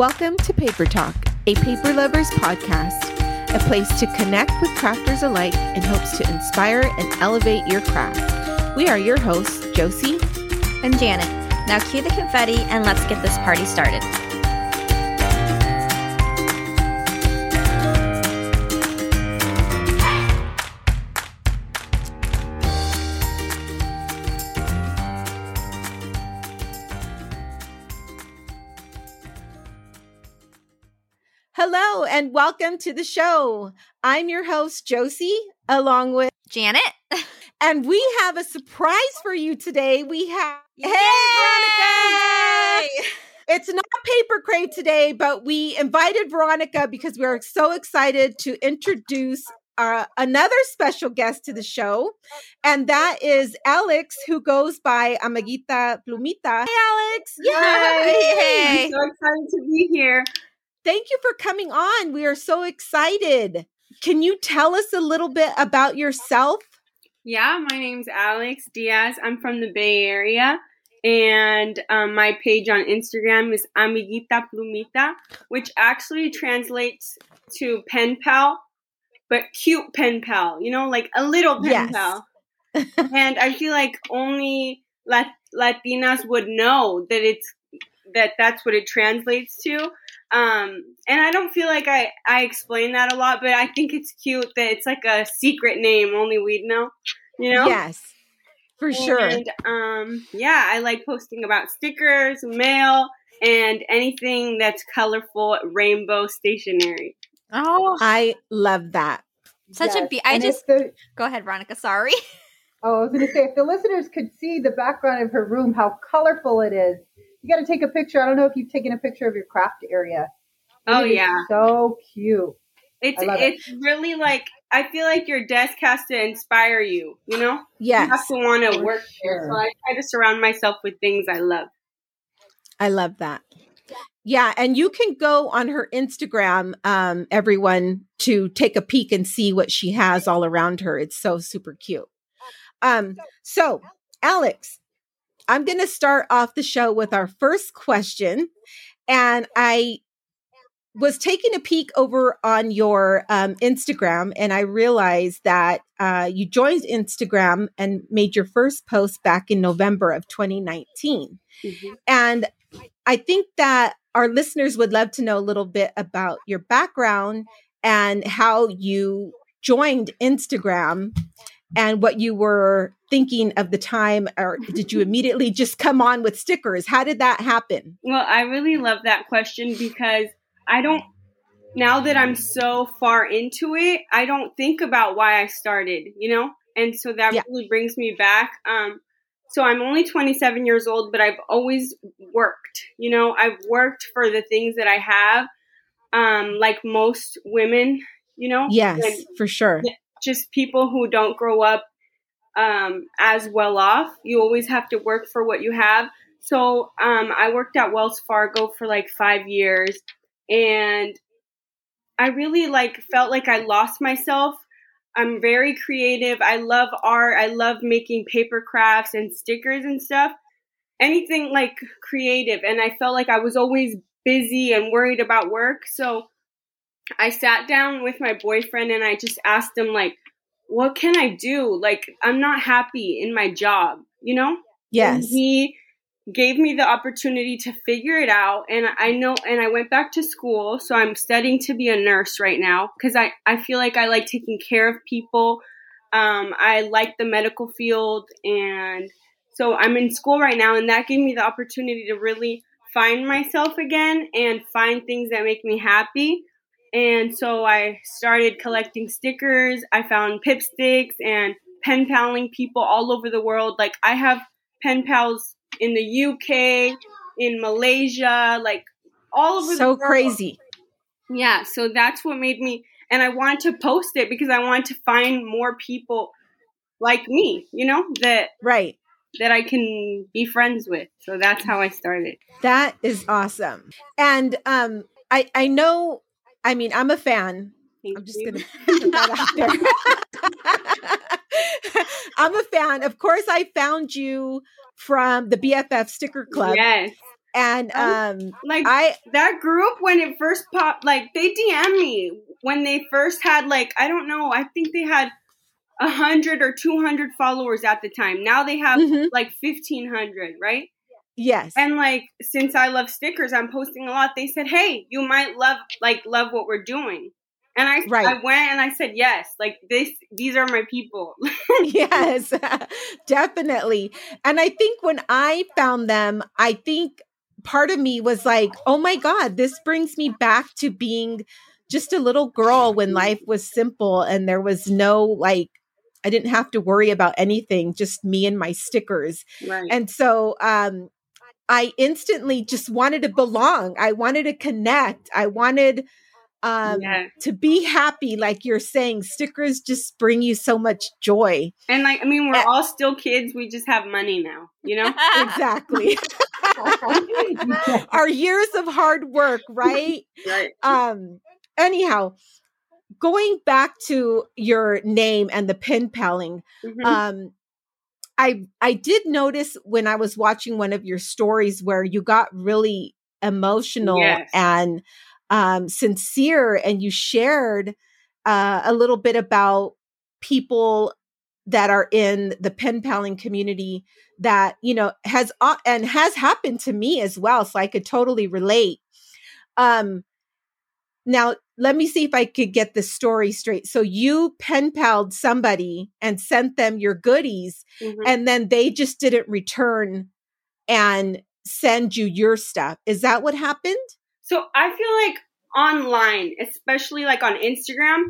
Welcome to Paper Talk, a paper lovers podcast, a place to connect with crafters alike in hopes to inspire and elevate your craft. We are your hosts, Josie and Janet. Now cue the confetti and let's get this party started. And welcome to the show. I'm your host, Josie, along with Janet. and we have a surprise for you today. We have Yay! Hey Veronica! It's not paper crate today, but we invited Veronica because we are so excited to introduce uh, another special guest to the show, and that is Alex, who goes by Amiguita Plumita. Hey, Alex! Yay! Hi. Hey! I'm so excited to be here. Thank you for coming on. We are so excited. Can you tell us a little bit about yourself? Yeah, my name's Alex Diaz. I'm from the Bay Area. And um, my page on Instagram is Amiguita Plumita, which actually translates to pen pal, but cute pen pal, you know, like a little pen yes. pal. and I feel like only Lat- Latinas would know that it's that that's what it translates to. Um, and I don't feel like I, I explain that a lot, but I think it's cute that it's like a secret name only we'd know, you know? Yes, for and, sure. um, yeah, I like posting about stickers, mail, and anything that's colorful, rainbow stationery. Oh, I love that. Such yes. a be. I and just the, go ahead, Veronica. Sorry. Oh, I was going to say if the listeners could see the background of her room, how colorful it is you got to take a picture. I don't know if you've taken a picture of your craft area. Oh yeah, so cute. It's it's it. really like I feel like your desk has to inspire you. You know, yes. you have to want to work sure. So I try to surround myself with things I love. I love that. Yeah, and you can go on her Instagram, um, everyone, to take a peek and see what she has all around her. It's so super cute. Um, so Alex, I'm going to start off the show with our first question. And I was taking a peek over on your um, Instagram and I realized that uh, you joined Instagram and made your first post back in November of 2019. Mm-hmm. And I think that our listeners would love to know a little bit about your background and how you joined Instagram and what you were thinking of the time or did you immediately just come on with stickers? How did that happen? Well i really love that question because i don't now that i'm so far into it i don't think about why i started you know? And so that yeah. really brings me back um so i'm only 27 years old but i've always worked you know? I've worked for the things that i have um like most women you know? Yes and for sure just people who don't grow up um, as well off. You always have to work for what you have. So um, I worked at Wells Fargo for like five years, and I really like felt like I lost myself. I'm very creative. I love art. I love making paper crafts and stickers and stuff. Anything like creative. And I felt like I was always busy and worried about work. So I sat down with my boyfriend and I just asked him like, what can I do? Like I'm not happy in my job, you know? Yes. And he gave me the opportunity to figure it out and I know and I went back to school, so I'm studying to be a nurse right now cuz I I feel like I like taking care of people. Um I like the medical field and so I'm in school right now and that gave me the opportunity to really find myself again and find things that make me happy and so I started collecting stickers. I found Pipsticks and pen paling people all over the world. Like I have pen pals in the UK, in Malaysia, like all over the world. so crazy. Yeah, so that's what made me and I wanted to post it because I wanted to find more people like me, you know, that Right. That I can be friends with. So that's how I started. That is awesome. And um I I know I mean, I'm a fan. Thank I'm just going to put that out there. I'm a fan. Of course, I found you from the BFF Sticker Club. Yes. And um like I that group when it first popped like they DM me when they first had like I don't know, I think they had a hundred or two hundred followers at the time. Now they have Mhm. like fifteen hundred, right? Yes. And like since I love stickers, I'm posting a lot. They said, "Hey, you might love like love what we're doing," and I Right. I went and I said, "Yes, like this. These are my people." yes, definitely. And I think when I found them, I think part of me was like, oh my God, this brings me back to being just a little girl when life was simple and there was no like, I didn't have to worry about anything, just me and my stickers. right. And so, um, I instantly just wanted to belong. I wanted to connect. I wanted um, Yeah. to be happy. Like you're saying, stickers just bring you so much joy. and like I mean, we're Eh. all still kids. We just have money now, you know. exactly our years of hard work right right. um anyhow going back to your name and the pen paling Mhm. um i i did notice when i was watching one of your stories where you got really emotional Yes. and um sincere and you shared uh a little bit about people that are in the pen paling community that you know has uh, and has happened to me as well so i could totally relate um now let me see if i could get the story straight. So you pen palled somebody and sent them your goodies Mhm. and then they just didn't return and send you your stuff. Is that what happened? So I feel like online, especially like on Instagram,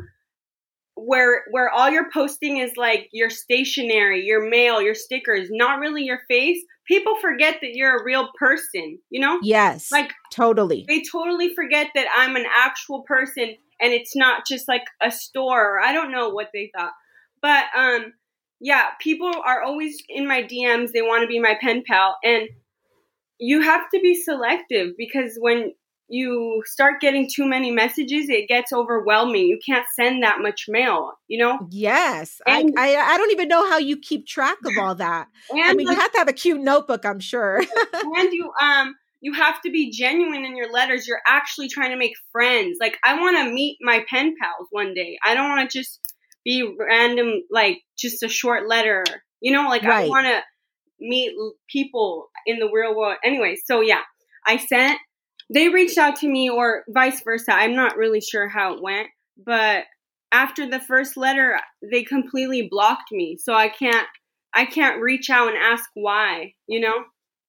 where where all you're posting is like your stationery, your mail, your stickers, not really your face. People forget that you're a real person, you know? yes Like totally they totally forget that I'm an actual person and it's not just like a store or I don't know what they thought. But um yeah, people are always in my DMs, they want to be my pen pal and you have to be selective because when you start getting too many messages, it gets overwhelming. You can't send that much mail, you know? yes I, And- I i don't even know how you keep track of all that And i mean you have to have a cute notebook i'm sure and you um you have to be genuine in your letters. You're actually trying to make friends. Like I want to meet my pen pals one day. I don't want to just be random like just a short letter. You know, like I want to meet people in the real world. Anyway, so yeah, I sent they reached out to me or vice versa. I'm not really sure how it went, but after the first letter, they completely blocked me. So I can't I can't reach out and ask why, you know?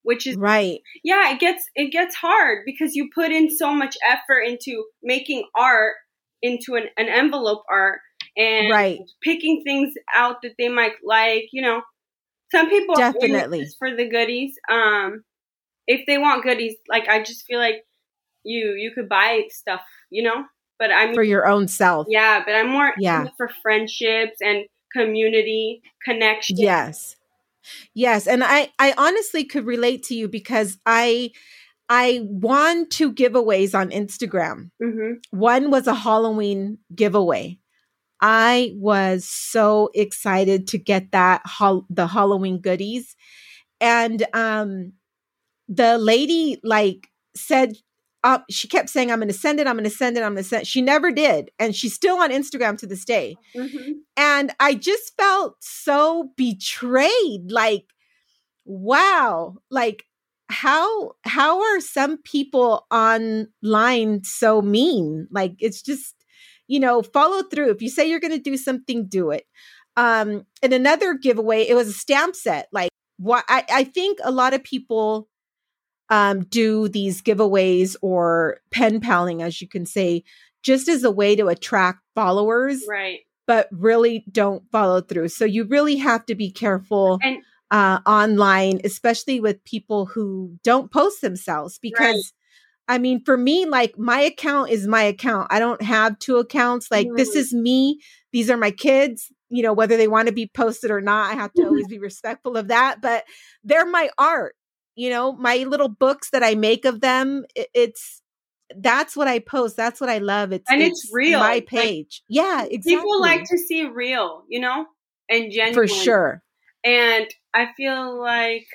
Which is right yeah it gets it gets hard because you put in so much effort into making art into an, an envelope art and right picking things out that they might like you know some people are in it Definitely. for the goodies um if they want goodies like i just feel like you you could buy stuff you know but i mean for your own self yeah but i'm more Yeah. for friendships and community connection Yes. Yes, and I I honestly could relate to you because I I won two giveaways on Instagram. hmm One was a Halloween giveaway. I was so excited to get that hol- the Halloween goodies. And um the lady like said uh, she kept saying I'm going to send it, I'm going to send it, I'm going to send. She never did, and she's still on Instagram to this day hmm and I just felt so betrayed. Like, wow, like how how are some people online so mean? Like, it's just you know follow through. If you say you're going to do something, do it. Um, and another giveaway, it was a stamp set. Like, what I I think a lot of people um do these giveaways or pen paling, as you can say, just as a way to attract followers right but really don't follow through. So you really have to be careful And- uh, online, especially with people who don't post themselves. Because, I mean, for me, like my account is my account. I don't have two accounts. Like this Mm. is me. These are my kids. You know, whether they want to be posted or not, I have to always be respectful of that. But they're my art. You know, my little books that I make of them. It, it's that's what I post. That's what I love. It's And it's real. My Like, page. yeah, exactly. people like to see real, you know, and genuine. for sure. And I feel like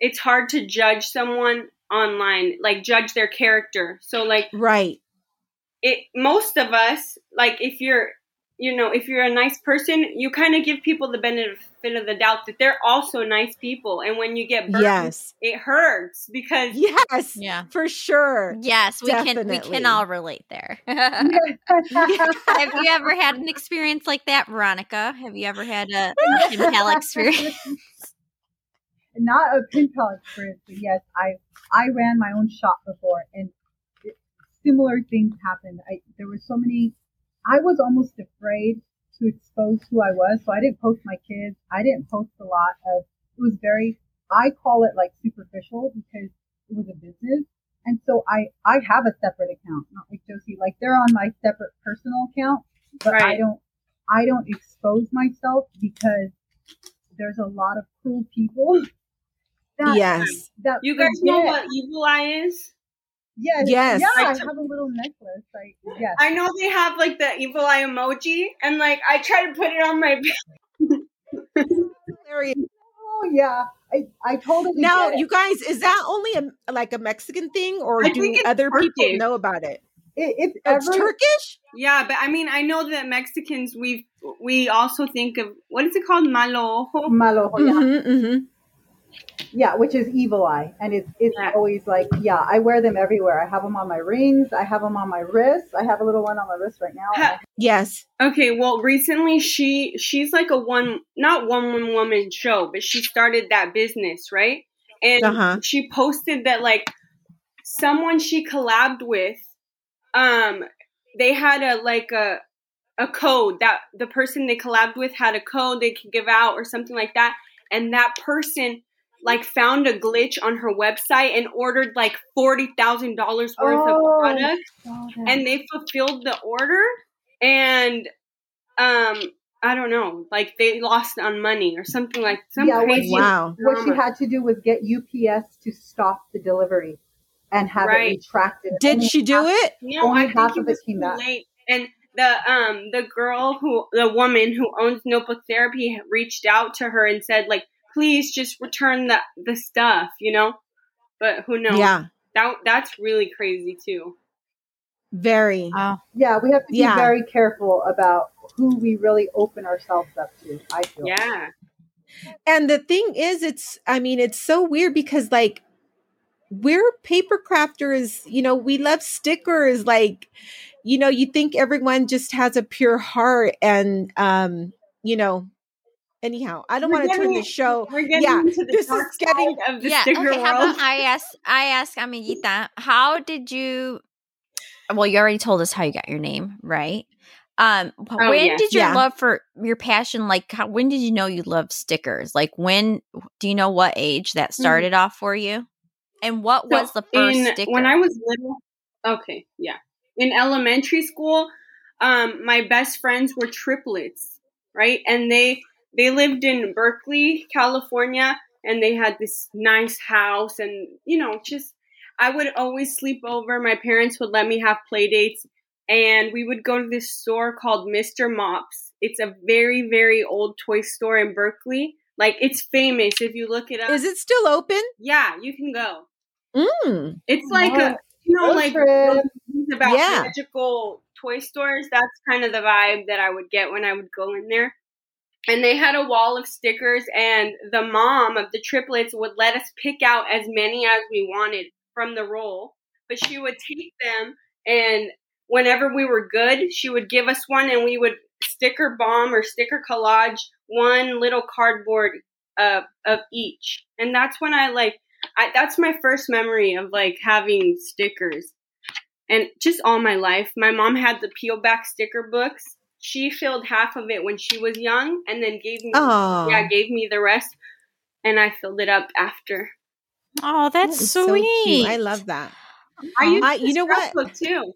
it's hard to judge someone online, like judge their character. So like Right. it most of us like if you're you know if you're a nice person you kind of give people the benefit of the doubt that they're also nice people and when you get burned Yes. it hurts because Yes. Yeah. For sure. Yes, we can we can all relate there. Have you ever had an experience like that, Veronica? Have you ever had a Kim Pal experience? Not a pin pal experience, but yes, I I ran my own shop before, and it, similar things happened. I there were so many. I was almost afraid to expose who I was, so I didn't post my kids. I didn't post a lot of. It was very. I call it like superficial because it was a business, and so I I have a separate account, not like Josie. Like they're on my separate personal account, but I don't I don't expose myself because there's a lot of cruel people. That, Yes. that you guys know what evil eye is Yes. Yes. Yeah, I I have a little necklace. Like yes. i know they have like the evil eye emoji and like i try to put it on my Hilarious. oh yeah. I I totally Now, get you guys, is that only a like a Mexican thing, or I do think it's other people know about it? It, it's It's ever Turkish. yeah but i mean i know that mexicans we we also think of what is it called malo ojo malo. Yeah. Mm-hmm, mm-hmm. Yeah, which is evil eye, and it's it's Yeah. always like yeah. I wear them everywhere. I have them on my rings. I have them on my wrists. I have a little one on my wrist right now. Ha- Yes. Okay, well, recently she she's like a one not one woman show, but she started that business, right? And Uh-huh. she posted that like someone she collabed with, um, they had a like a a code that the person they collabed with had a code they could give out or something like that, and that person like found a glitch on her website and ordered like forty thousand dollars worth Oh. of products, and they fulfilled the order and um I don't know, like they lost on money or something like some Yeah, what crazy she- Wow. what she had to do was get UPS to stop the delivery and have Right. it retracted. Did Only she do half- it? No, only I think half it of it was came too back. late. And the um the girl who the woman who owns Notebook Therapy reached out to her and said like please just return the the stuff, you know. But who knows? Yeah. that that's really crazy too. Very. Oh, Yeah, we have to be Yeah. very careful about who we really open ourselves up to. I feel. Yeah, And the thing is, it's, I mean, it's so weird because, like, we're paper crafters, you know, we love stickers. Like, you know, you think everyone just has a pure heart. And, um, you know, anyhow, I don't We're want to turn the show. we're getting Yeah, this is getting- of the yeah. sticker Okay, how world. about I ask I ask Amiguita, how did you well, you already told us how you got your name, right? Um Oh, when yes. did your Yeah. love for your passion like how, when did you know you loved stickers? Like when do you know what age that started off for you? And what. So, was the first in, sticker? When I was little, okay, yeah. In elementary school, um, my best friends were triplets, right? And they they lived in Berkeley, California, and they had this nice house, and you know, just I would always sleep over. My parents would let me have play dates, and we would go to this store called Mr. Mopps. It's a very very old toy store in Berkeley. Like it's famous if you look it up. Is it still open? yeah, you can go. Mm. It's like a you know like trip. those movies about Yeah. magical toy stores. That's kind of the vibe that I would get when I would go in there. And they had a wall of stickers, and the mom of the triplets would let us pick out as many as we wanted from the roll. But she would take them, and whenever we were good, she would give us one, and we would sticker bomb or sticker collage one little cardboard uh, of each. And that's when I like I, that's my first memory of like having stickers and just all my life my mom had the peel back sticker books she filled half of it when she was young and then gave me Oh, yeah gave me the rest and i filled it up after Oh, that's that is sweet. cute. I love that. i used I- to you know what? scrapbook too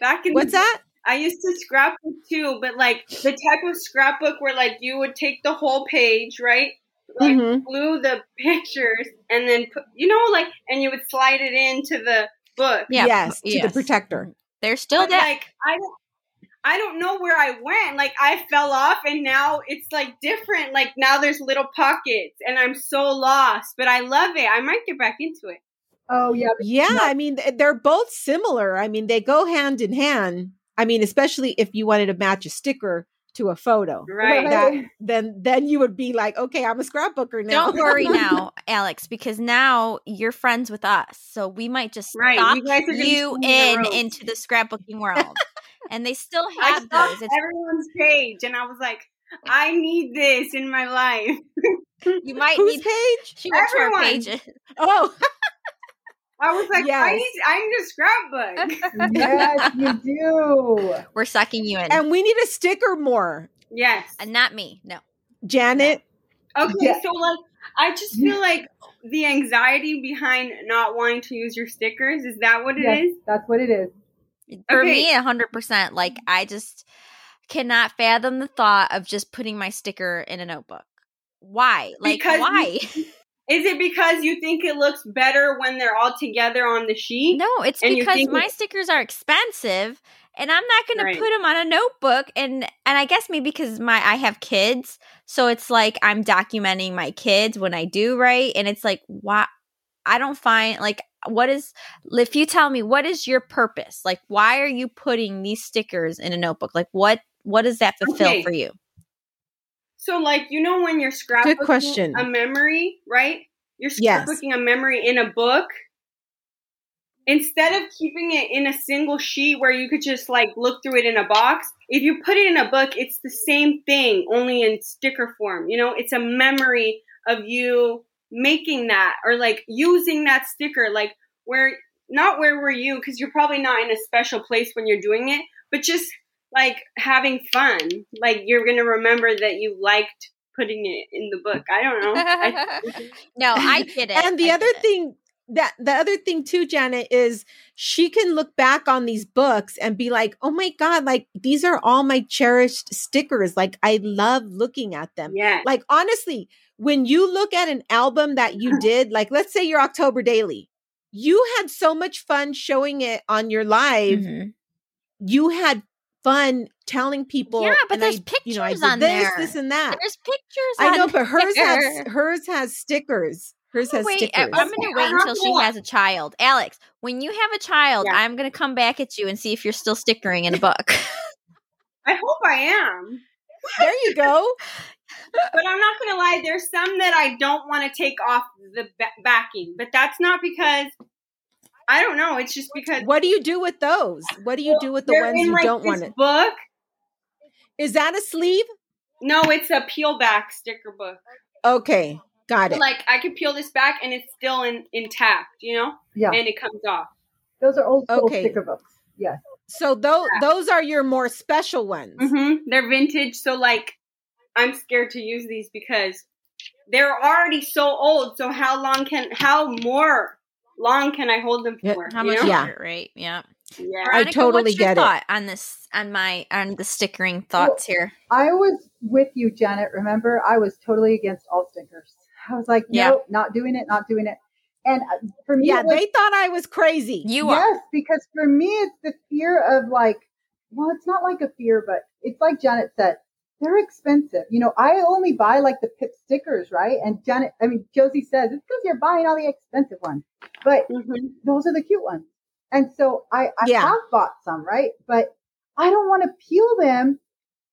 back in What's the, that? i used to scrapbook too but like the type of scrapbook where like you would take the whole page right like Mhm. glue the pictures and then put you know like and you would slide it into the book Yeah, yes, to yes. the protector. There's still But, that like I don't I don't know where I went. Like I fell off and now it's like different. Like now there's little pockets and I'm so lost. But I love it. I might get back into it. Oh yeah, Yeah, not- I mean they're both similar. I mean they go hand in hand. I mean, especially if you wanted to match a sticker to a photo. Right. That then then you would be like, okay, I'm a scrapbooker now. Don't worry now, Alex, because now you're friends with us. So we might just Right, stop you guys are you in in the into the scrapbooking world. And they still have saw those. It's, everyone's page, and I was like, I need this in my life. you might Whose need page? she went to our Everyone. pages. Oh, I was like, I need, I need a scrapbook. yes, you do. We're sucking you in. and we need a sticker more. yes. And not me. No. Janet, Okay, Yeah. so like, I just feel like the anxiety behind not wanting to use your stickers is that what it is? Yes, that's what it is. For Okay. me, a hundred percent. Like I just cannot fathom the thought of just putting my sticker in a notebook. Why? Like Because you- why? Is it because you think it looks better when they're all together on the sheet? No, it's because my stickers are expensive and I'm not going Right. to put them on a notebook and and I guess maybe because my I have kids, so it's like I'm documenting my kids when I do right and it's like why I don't find like what is if you tell me what is your purpose? Like why are you putting these stickers in a notebook? Like what what does that fulfill Okay. for you? So, like, you know, when you're scrapbooking question. a memory, right? You're Yes. scrapbooking a memory in a book. Instead of keeping it in a single sheet where you could just like look through it in a box, if you put it in a book, it's the same thing, only in sticker form. You know, it's a memory of you making that or like using that sticker, like where not where were you because you're probably not in a special place when you're doing it, but just like having fun. Like you're gonna remember that you liked putting it in the book. I don't know. I, no, I get it. and the I other thing that the other thing too janet is she can look back on these books and be like oh my god like these are all my cherished stickers like i love looking at them yeah. like honestly when you look at an album that you did like let's say your october daily you had so much fun showing it on your live Mhm. you had fun telling people Yeah, but there's I, you know, I pictures on this there. this and that There's pictures. i know but hers has hers has stickers hers has wait, stickers I'm going to wait until she has a child. Alex, when you have a child, Yeah. I'm going to come back at you and see if you're still stickering in a book. I hope I am. there you go But I'm not gonna lie. There's some that I don't want to take off the ba- backing, but that's not because I don't know. It's just because What do you do with those? What do you do with the ones in, you like, don't want it? Book? Is that a sleeve? No, it's a peel back sticker book. Okay, got it. Like I can peel this back and it's still in, intact, you know, Yeah, and it comes off. those are old school Okay. sticker books. Yes. So those Yeah. those are your more special ones. hmm They're vintage, so like I'm scared to use these because they're already so old. So how long can how more long can I hold them Yeah, for? How you much know? Yeah. longer, right? Yeah. Yeah. I totally what's your get it. on this on my on the stickering thoughts here? I was with you, Janet. Remember, I was totally against all stickers. I was like, Yeah. nope, not doing it, not doing it. And uh, for me, Yeah, was, they thought I was crazy. You are. yes, because for me, it's the fear of like, well, it's not like a fear, but it's like Janet said, they're expensive. You know, I only buy like the pip stickers, right? And Janet, I mean, Josie says it's because you're buying all the expensive ones, but Mhm. those are the cute ones. And so I, I Yeah. have bought some, right? But I don't want to peel them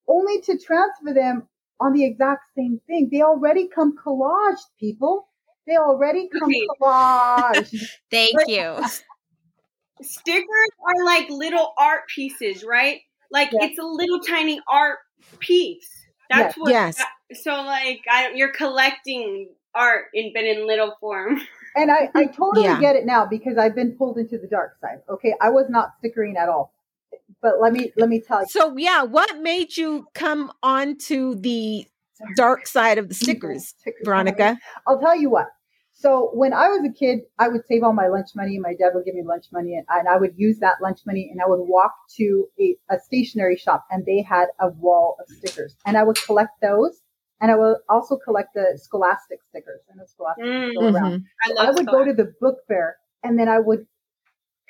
only to transfer them on the exact same thing. They already come collaged, people. They already come Okay. collaged. Thank But- you. stickers are like little art pieces, right? Like Yeah. it's a little tiny art piece. That's Yes. what. Yes. that- so like, I you're collecting art in but in little form. and I, I totally Yeah. get it now because I've been pulled into the dark side. Okay. I was not stickering at all. But let me let me tell you. So yeah, what made you come onto the dark side of the stickers, Stickers. Veronica? I'll tell you what. So when I was a kid, I would save all my lunch money. My dad would give me lunch money, and, and I would use that lunch money, and I would walk to a, a stationery shop, and they had a wall of stickers, and I would collect those, and I would also collect the Scholastic stickers, and the Scholastic Mm. go around. I So love. I would go to the book fair, and then I would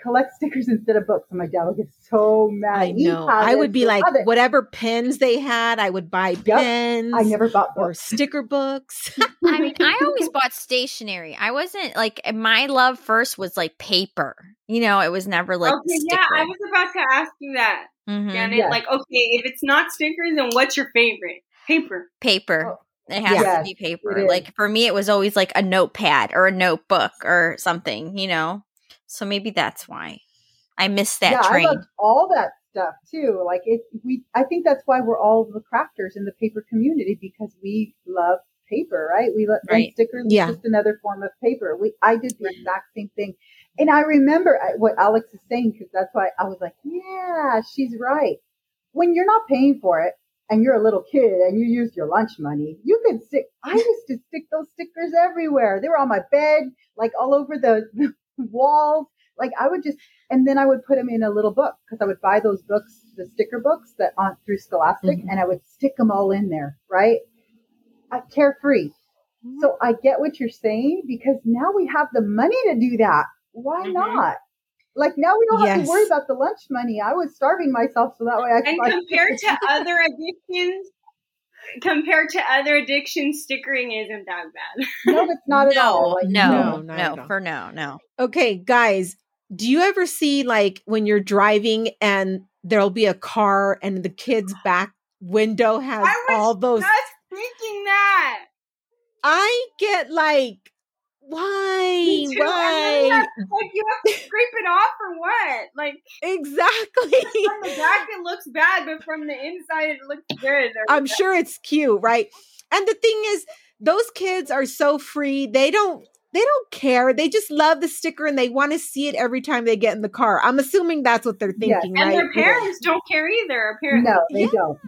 collect stickers instead of books. And my dad would get so mad. I know. I would be like, it. whatever pens they had, I would buy pens. I never bought or sticker books. I mean, I always bought stationery. I wasn't like my love first was like paper. You know, it was never like okay, yeah, I was about to ask you that, Mhm. Janet. Yes. Like, okay, if it's not stickers, then what's your favorite? Paper. paper. Oh, It has yes, to be paper. Like for me, it was always like a notepad or a notebook or something. You know, so maybe that's why I missed that yeah, train. I loved all that stuff too. Like it, we. I think that's why we're all the crafters in the paper community because we love paper, right? We love Right. stickers. is Yeah. just another form of paper. We. I did the exact same thing, and I remember uh, what Alex is saying because that's why I was like, yeah, she's right. When you're not paying for it. And you're a little kid and you used your lunch money, you could stick. I used to stick those stickers everywhere. They were on my bed, like all over the walls. Like I would just and then I would put them in a little book because I would buy those books, the sticker books that on through Scholastic, Mhm. and I would stick them all in there, right? Uh, carefree. So I get what you're saying because now we have the money to do that. Why Mhm. not? Like now we don't have to worry about the lunch money. I was starving myself so that way I And compared to other addictions, compared to other addictions, stickering isn't that bad. no, it's not at all. no, Like, no, no, no, not for no, no. okay, guys, do you ever see like when you're driving and there'll be a car and the kid's back window has I was all those? Just thinking that. I get like, why? Why? Then Like you have to scrape it off or what? Like Exactly. from the back it looks bad, but from the inside it looks good. I'm sure it's cute, right? And the thing is, those kids are so free. They don't they don't care. They just love the sticker and they want to see it every time they get in the car. I'm assuming that's what they're Yes. thinking, And right? their parents don't care either, apparently. no, they Yeah. don't.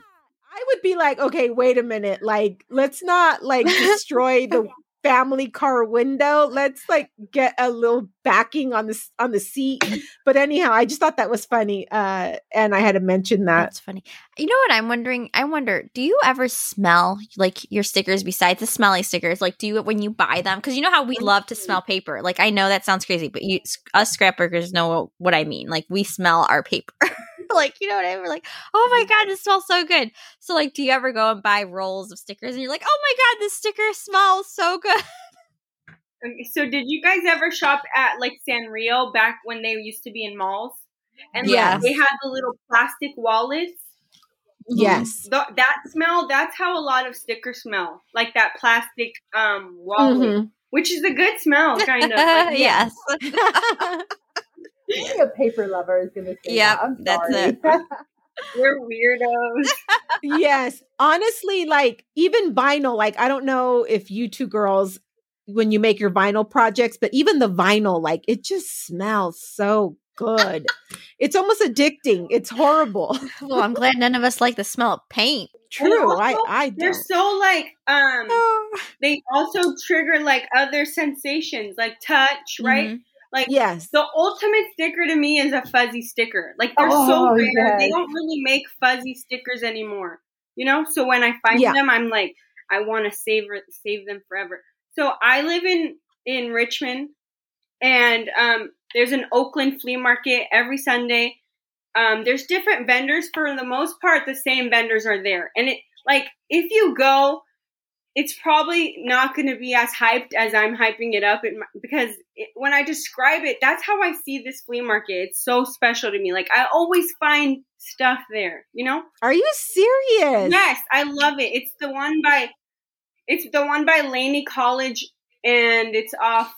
I would be like, okay, wait a minute. Like, let's not like destroy the family car window. Let's like get a little backing on the s- on the seat. But anyhow, I just thought that was funny, uh, and I had to mention that. That's funny. You know what I'm wondering? I wonder, do you ever smell like your stickers besides the smelly stickers? Like, do you when you buy them? Because you know how we love to smell paper. Like, I know that sounds crazy, but you, us scrapbookers know what I mean. Like, we smell our paper. like, you know what I mean? We're like, oh my god, this smells so good. So, like, do you ever go and buy rolls of stickers and you're like, oh my god, this sticker smells so good? Okay, So did you guys ever shop at like Sanrio back when they used to be in malls? And like, Yes. they had the little plastic wallets. Yes. Th- that smell, that's how a lot of stickers smell. Like that plastic um wallet. Mhm. Which is a good smell, kind of. Like, yes. Maybe a paper lover is going to say Yep, that. I'm that's sorry. it. We're weirdos. yes. Honestly, like even vinyl, like I don't know if you two girls when you make your vinyl projects, but even the vinyl, like it just smells so good. it's almost addicting. It's horrible. well, I'm glad none of us like the smell of paint. True. also, I I They're don't. so like um they also trigger like other sensations like touch, right? Like Yes. the ultimate sticker to me is a fuzzy sticker. Like they're Oh, so rare. They don't really make fuzzy stickers anymore. You know? So when I find Yeah. them, I'm like, I want to save save them forever. So I live in in Richmond and um there's an Oakland flea market every Sunday. Um there's different vendors for the most part the same vendors are there. And it like if you go it's probably not going to be as hyped as I'm hyping it up in my, because it, when I describe it, that's how I see this flea market. It's so special to me. Like I always find stuff there, you know? Are you serious? Yes, I love it. It's the one by it's the one by Laney College and it's off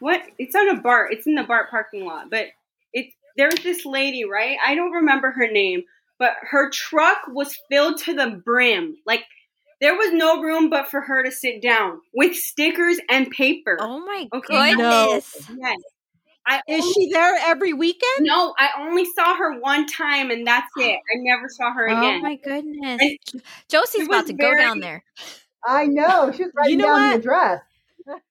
what? It's on a BART. It's in the BART parking lot. But it's there's this lady, right? I don't remember her name, but her truck was filled to the brim. Like there was no room but for her to sit down with stickers and paper. Oh my Okay. goodness. Yes. I Is only- she there every weekend? No, I only saw her one time and that's it. I never saw her Oh again. Oh my goodness. And Josie's about was to go down there. I know. She was writing know down what? the address.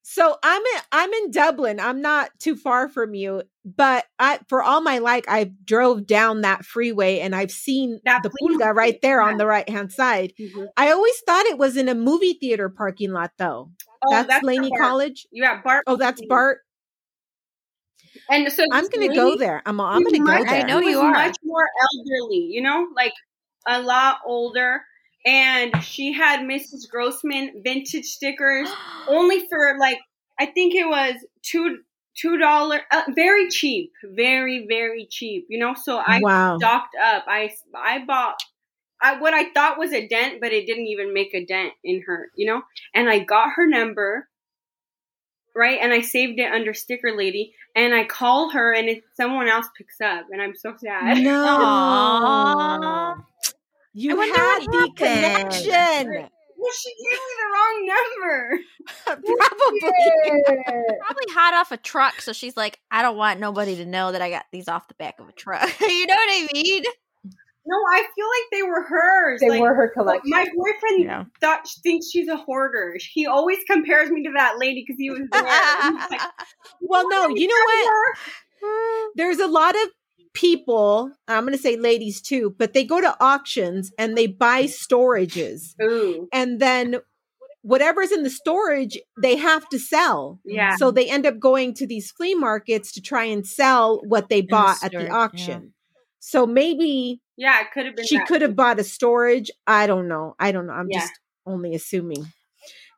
So I'm in I'm in Dublin. I'm not too far from you, but I for all my life I drove down that freeway and I've seen That the flea pulga right market, there on the right hand side. Mhm. I always thought it was in a movie theater parking lot though. Oh, that's, the Laney Bart. College. Yeah, Bart. Oh, that's Bart. And so I'm going to go there. I'm, I'm going to go there. I know you are. much more elderly, you know, like a lot older. And she had Mrs. Grossman vintage stickers only for like I think it was two two dollar, uh, very cheap, very very cheap. You know, so I wow. stocked up. I I bought. I, what I thought was a dent, but it didn't even make a dent in her, you know? And I got her number, right? And I saved it under sticker lady. And I call her and it, someone else picks up. And I'm so sad. No. Aw. You I had the happened. connection. Well, she gave me the wrong number. Probably. Probably hot off a truck, so she's like, I don't want nobody to know that I got these off the back of a truck. you know what I mean? No, I feel like they were hers. They like, were her oh, collection. My boyfriend Yeah. thought thinks she's a hoarder. He always compares me to that lady because he was there. Like, Well, no, you know what? There's a lot of people, I'm going to say ladies too, but they go to auctions and they buy storages. Ooh, And then whatever's in the storage, they have to sell. yeah. So they end up going to these flea markets to try and sell what they the bought at storage, the yeah. auction. So maybe Yeah, it could have been. she that. could have bought a storage. I don't know. I don't know. I'm Yeah. just only assuming.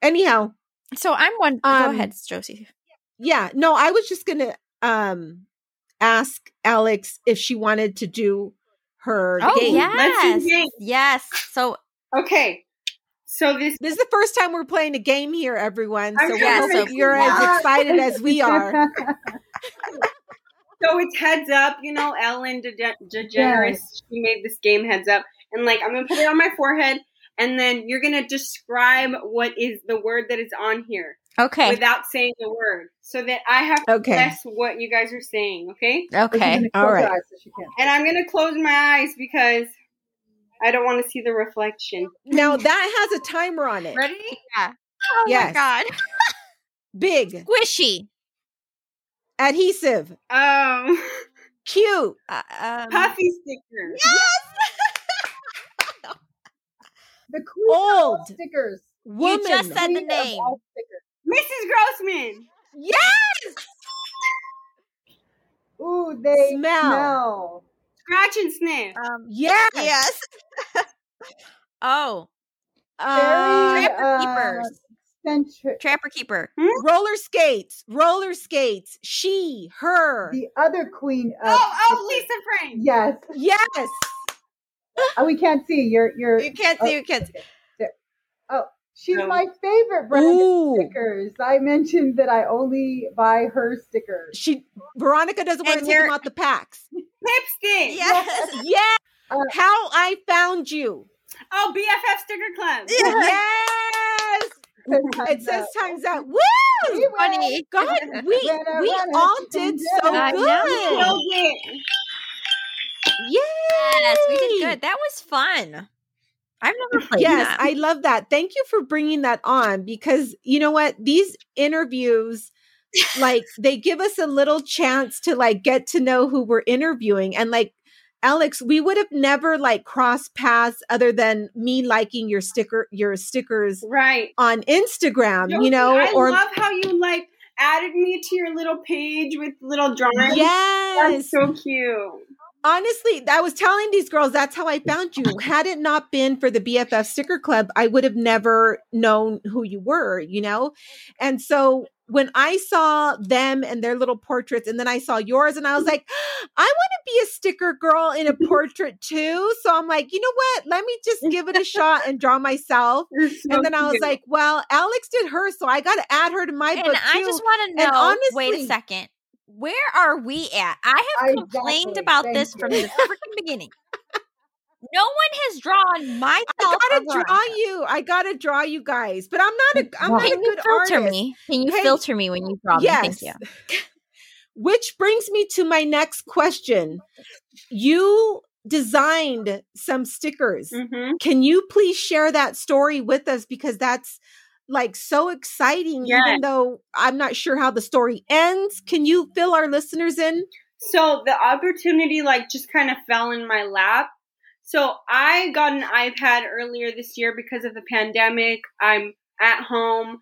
Anyhow, So I'm one. Um, go ahead, Josie. yeah, no, I was just gonna um ask Alex if she wanted to do her Oh game. Let's do yes, games. yes. So Okay, so this This is the first time we're playing a game here, everyone. So we Yeah, hope so- that you're as excited as we are. so it's heads up. You know, Ellen DeGe- DeGeneres. She made this game heads up, and like I'm gonna put it on my forehead, and then you're gonna describe what is the word that is on here okay, without saying the word, so that I have to Okay. guess what you guys are saying. Okay, okay. All right. So and I'm gonna close my eyes because I don't want to see the reflection. Now that has a timer on it. Ready? Yeah. Oh Yes. my god. Big, Squishy. adhesive, Um, cute, Uh, um, puffy sticker. Yes. the queen of all Old. stickers. woman. just said- the name. All stickers. Mrs. Grossman. yes. Ooh, they Smell. smell. Scratch and sniff. um, Yes. yes. oh, Uh, Very, Trapper uh, Keepers. Centric. Trapper Keeper. roller skates, roller skates. She, her. The other queen of. Oh, oh, Lisa Frank. Yes. Yes. Oh, we can't see. You're. You're. You can't oh, see. You can't see. there. Oh, she's No. my favorite brand Ooh. of stickers. I mentioned that I only buy her stickers. She Veronica doesn't want And to take them you're- out the packs. Lipstick. Yes. Yeah. Uh, How I found you. Oh, BFF Sticker Club. Yes. It says times out. Woo! We win. Funny. God, we Winner, we all did so dinner. I good. know. Killed it. Yay! Yes, we did good. That was fun. I've never played Yes, that. I love that. Thank you for bringing that on because you know what? These interviews like they give us a little chance to like get to know who we're interviewing and like Alex, we would have never like crossed paths other than me liking your sticker your stickers Right. on Instagram, you know, I or love how you like added me to your little page with little drawings. yes. That's so cute. Honestly, I was telling these girls that's how I found you. Had it not been for the BFF sticker club, I would have never known who you were, you know? And so when I saw them and their little portraits, and then I saw yours, and I was like, I want to be a sticker girl in a portrait too. So I'm like, you know what? Let me just give it a shot and draw myself. So And then I was cute. like, well, Alex did her, so I got to add her to my and book I too. just want to And know. wait a second. Where are we at? I have Exactly. complained about Thank this you. from the freaking beginning. No one has drawn myself. I gotta draw you. I gotta draw you guys, but I'm not a. I'm not a good filter artist. me? Can you Hey, filter me when you draw me? Thank you. Which brings me to my next question. You designed some stickers. Mhm. Can you please share that story with us because that's like so exciting Yes. even though I'm not sure how the story ends. Can you fill our listeners in? So the opportunity like just kind of fell in my lap. So I got an iPad earlier this year because of the pandemic. I'm at home.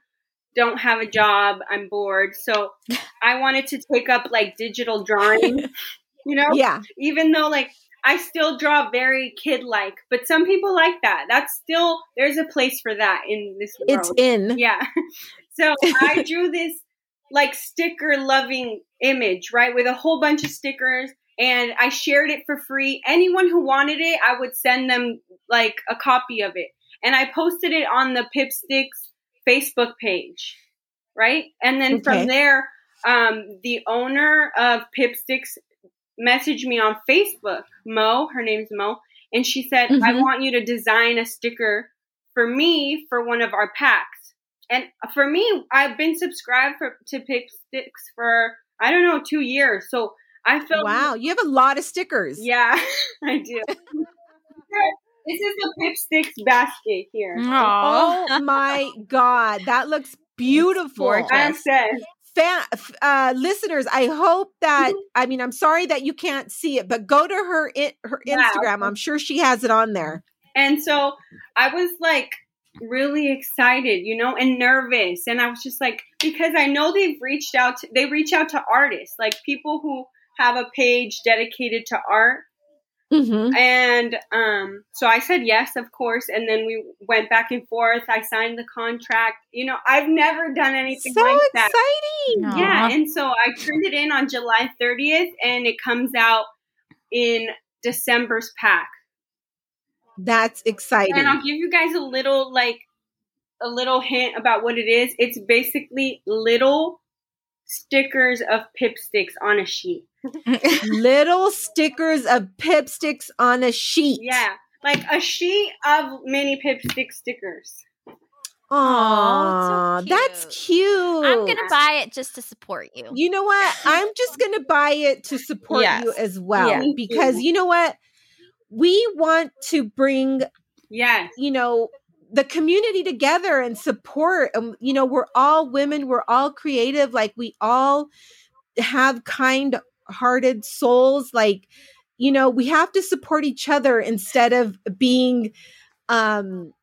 don't have a job. I'm bored. So I wanted to take up like digital drawing, you know? Yeah. Even though like I still draw very kid like, but some people like that. That's still, there's a place for that in this world. It's in. Yeah. So I drew this like sticker loving image, right? With a whole bunch of stickers and I shared it for free. Anyone who wanted it, I would send them like a copy of it. And I posted it on the Pipsticks Facebook page, right? And then Okay. from there, um, the owner of Pipsticks messaged me on Facebook, Mo, her name's Mo, and she said, I Mhm. want you to design a sticker for me for one of our packs. And for me, I've been subscribed for, to Pipsticks for, I don't know, two years. So I felt Wow. You have a lot of stickers. yeah, I do. this is the Pipsticks basket here. Aw. Oh my God. That looks beautiful. I'm obsessed. Fan, uh, listeners, I hope that I mean I'm sorry that you can't see it, but go to her her Yeah, Instagram. I'm sure she has it on there. And so I was like really excited, you know, and nervous. And I was just like, because I know they've reached out to, they reach out to artists, like people who have a page dedicated to art. Mm-hmm. And um, so I said yes, of course. And then we went back and forth. I signed the contract. You know, I've never done anything So like that. exciting! Aw. Yeah, and so I turned it in on July 30th, and it comes out in December's pack. That's exciting. And I'll give you guys a little like a little hint about what it is. It's basically little stickers of pipsticks on a sheet. Little stickers of pipsticks on a sheet. Yeah, like a sheet of mini pipstick stickers. Aw, so that's cute. I'm gonna buy it just to support you. You know what? I'm just going to buy it to support Yes. you as well Yeah. Because you know what? We want to bring, Yes, you know, the community together and support. Um, you know, we're all women, we're all creative, like we all have kind-hearted souls like you know, we have to support each other instead of being um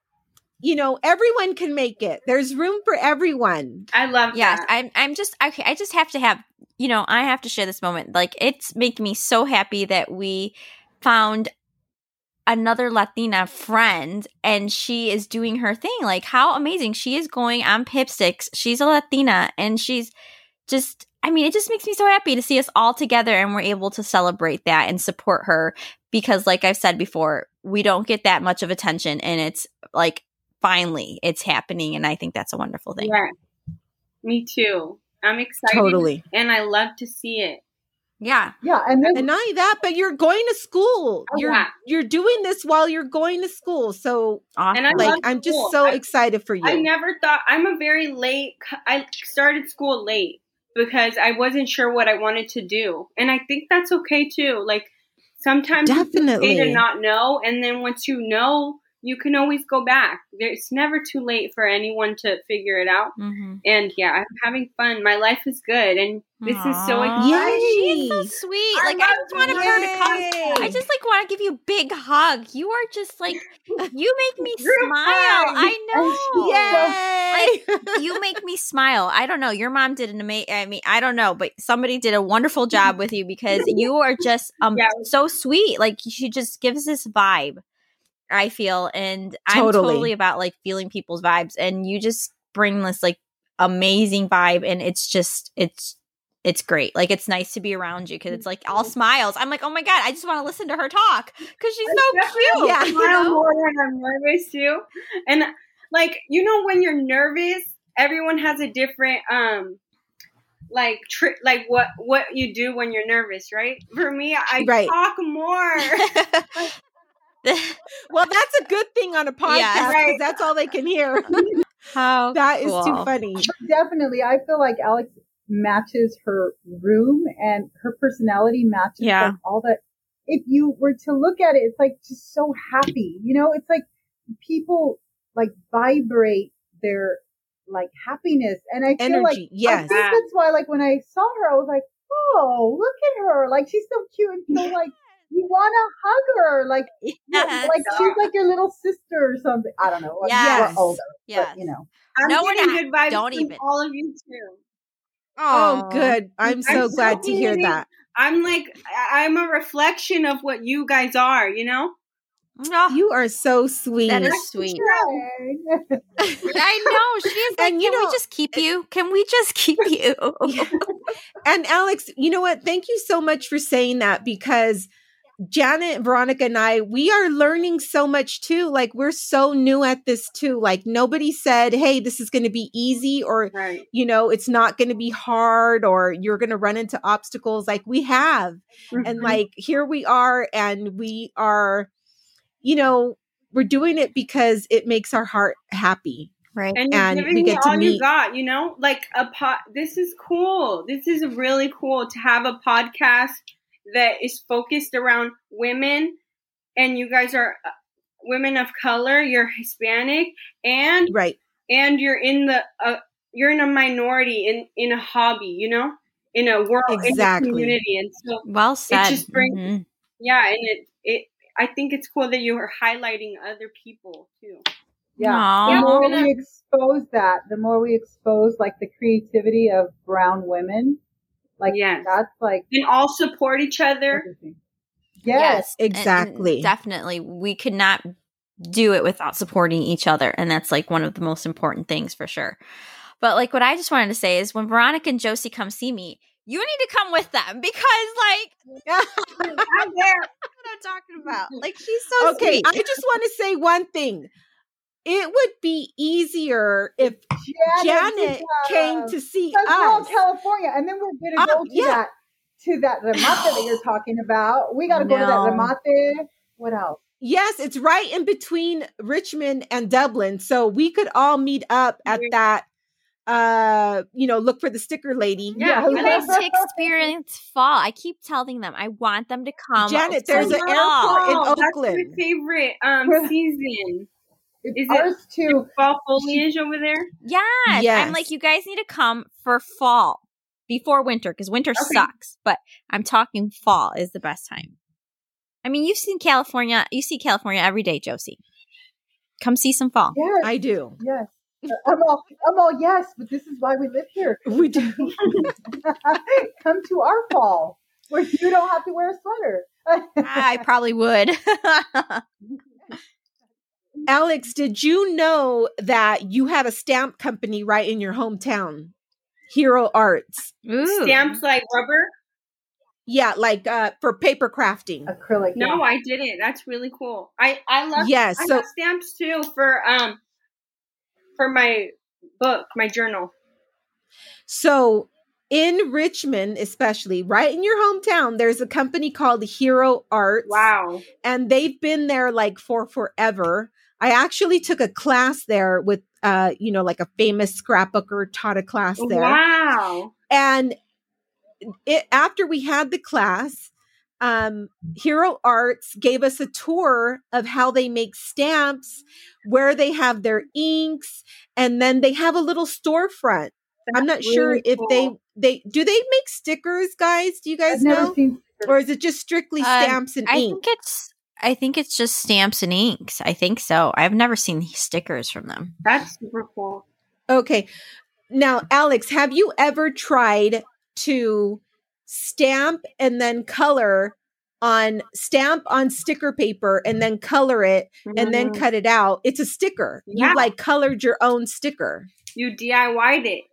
you know, everyone can make it. There's room for everyone. I love Yes, that. I'm. I'm just okay. I just have to have. You know, I have to share this moment. Like, it's making me so happy that we found another Latina friend, and she is doing her thing. Like, how amazing! She is going on Pipsticks. She's a Latina, and she's just. I mean, it just makes me so happy to see us all together, and we're able to celebrate that and support her because, like I've said before, we don't get that much of attention, and it's like finally it's happening, and I think that's a wonderful thing. Yeah, me too. I'm excited, Totally. and I love to see it. Yeah. Yeah, and then And not only that, but you're going to school. Oh, you're yeah. you're doing this while you're going to school. So Awesome. And I like I'm just so I- excited for you. I never thought I'm a very late. I started school late because I wasn't sure what I wanted to do, and I think that's okay too. Like sometimes it's okay to not know, and then once you know, you can always go back. It's never too late for anyone to figure it out. Mm-hmm. And yeah, I'm having fun. My life is good, and this is so Aw. exciting. She's so sweet. I Like I just want her to come. Yay. I just like want to give you a big hug. You are just like you make me smile. I know. Yay! Like, You make me smile. I don't know. Your mom did an amazing. I mean, I don't know, but somebody did a wonderful job with you because you are just um Yeah. so sweet. Like she just gives this vibe. I feel, and I'm Totally. totally about like feeling people's vibes, and you just bring this like amazing vibe, and it's just it's it's great. Like it's nice to be around you because it's like all smiles. I'm like, oh my god, I just want to listen to her talk because she's I so cute. Yeah. you know? more when I'm nervous too. And like you know, when you're nervous, everyone has a different um like trick like what what you do when you're nervous, right? For me, I Right. talk more. well, that's a good thing on a podcast Yeah. Right. that's all they can hear. How that is too funny. definitely, I feel like Alex matches her room and her personality matches Yeah. like all that. If you were to look at it, it's like just so happy. You know, it's like people like vibrate their like happiness, and I feel like Energy. I Yes. think that's why, like when I saw her, I was like, oh, look at her! Like she's so cute and so like you want to hug her, like Yes. like she's like your little sister or something. I don't know. Like, Yes. We're older, Yes. but you know. I'm No, getting good vibes Don't from even. all of you too. Oh, Aw. good. I'm so so glad to hear that. I'm like I- I'm a reflection of what you guys are, you know? Oh, You are so sweet. that is sweet. I know. She's like, And you can we just keep you? Can we just keep you? And Alex, you know what? Thank you so much for saying that because Janet, Veronica, and I, we are learning so much too. Like, we're so new at this too. Like, nobody said, hey, this is going to be easy or, Right. you know, it's not going to be hard or you're going to run into obstacles. Like, we have. And Mhm. like, here we are, and we are, you know, we're doing it because it makes our heart happy. right. and and we get to all you meet- got, you know? Like a pot this is cool. This is really cool to have a podcast that is focused around women and you guys are uh, women of color, you're Hispanic and Right. and you're in the uh, you're in a minority in in a hobby, you know? In a world Exactly. in a community and so Well said. it just brings- Mhm. yeah, and it it I think it's cool that you are highlighting other people too. Yeah. Aw. The more we expose that, the more we expose like the creativity of brown women. Like Yes. that's like And all support each other. everything. Yes. And- and Exactly. definitely. We could not do it without supporting each other. And that's like one of the most important things for sure. But like what I just wanted to say is when Veronica and Josie come see me, you need to come with them because like I'm there. what I'm talking about. Like she's so okay, sweet. I just want to say one thing. It would be easier if Janet came to see Because we're all us. California, and then we're gonna Uh, go to yeah. that to that remate that you're talking about. We got to go to that No. remate. What else? Yes, it's right in between Richmond and Dublin. So we could all meet up at that uh, you know, look for the sticker lady. Yeah, you I guys to experience fall. I keep telling them I want them to come. Janet, there's an fall. airport in Oh, That's my favorite um season. It's Is it- too. Fall foliage over there. Yes. Yes. I'm like, you guys need to come for fall before winter because winter Okay. sucks. But I'm talking fall is the best time. I mean, you've seen California. You see California every day, Josie. Come see some fall. Yes, I do. yes. I'm all, I'm all yes, but this is why we live here. We do. Come to our fall where you don't have to wear a sweater. I probably would. Alex, did you know that you have a stamp company right in your hometown? Hero Arts. Ooh. Stamps like rubber. Yeah, like uh for paper crafting. Acrylic. No, yeah. I didn't. That's really cool. I I love. Yes, I so have stamps too for um for my book, my journal. So in Richmond, especially right in your hometown, there's a company called Hero Arts. Wow. And they've been there like for forever. I actually took a class there with uh, you know, like a famous scrapbooker taught a class there. Wow. And it after we had the class, um, Hero Arts gave us a tour of how they make stamps, where they have their inks, and then they have a little storefront. I'm not That's sure if they cool. they do they make stickers, guys. Do you guys I've never know, seen. or is it just strictly Uh, stamps and I ink? think it's. I think it's just stamps and inks. I think so. I've never seen stickers from them. That's super cool. Okay, now Alex, have you ever tried to stamp and then color on stamp on sticker paper and then color it and then Mhm. cut it out? It's a sticker. Yeah. You like colored your own sticker. you DIY'd it.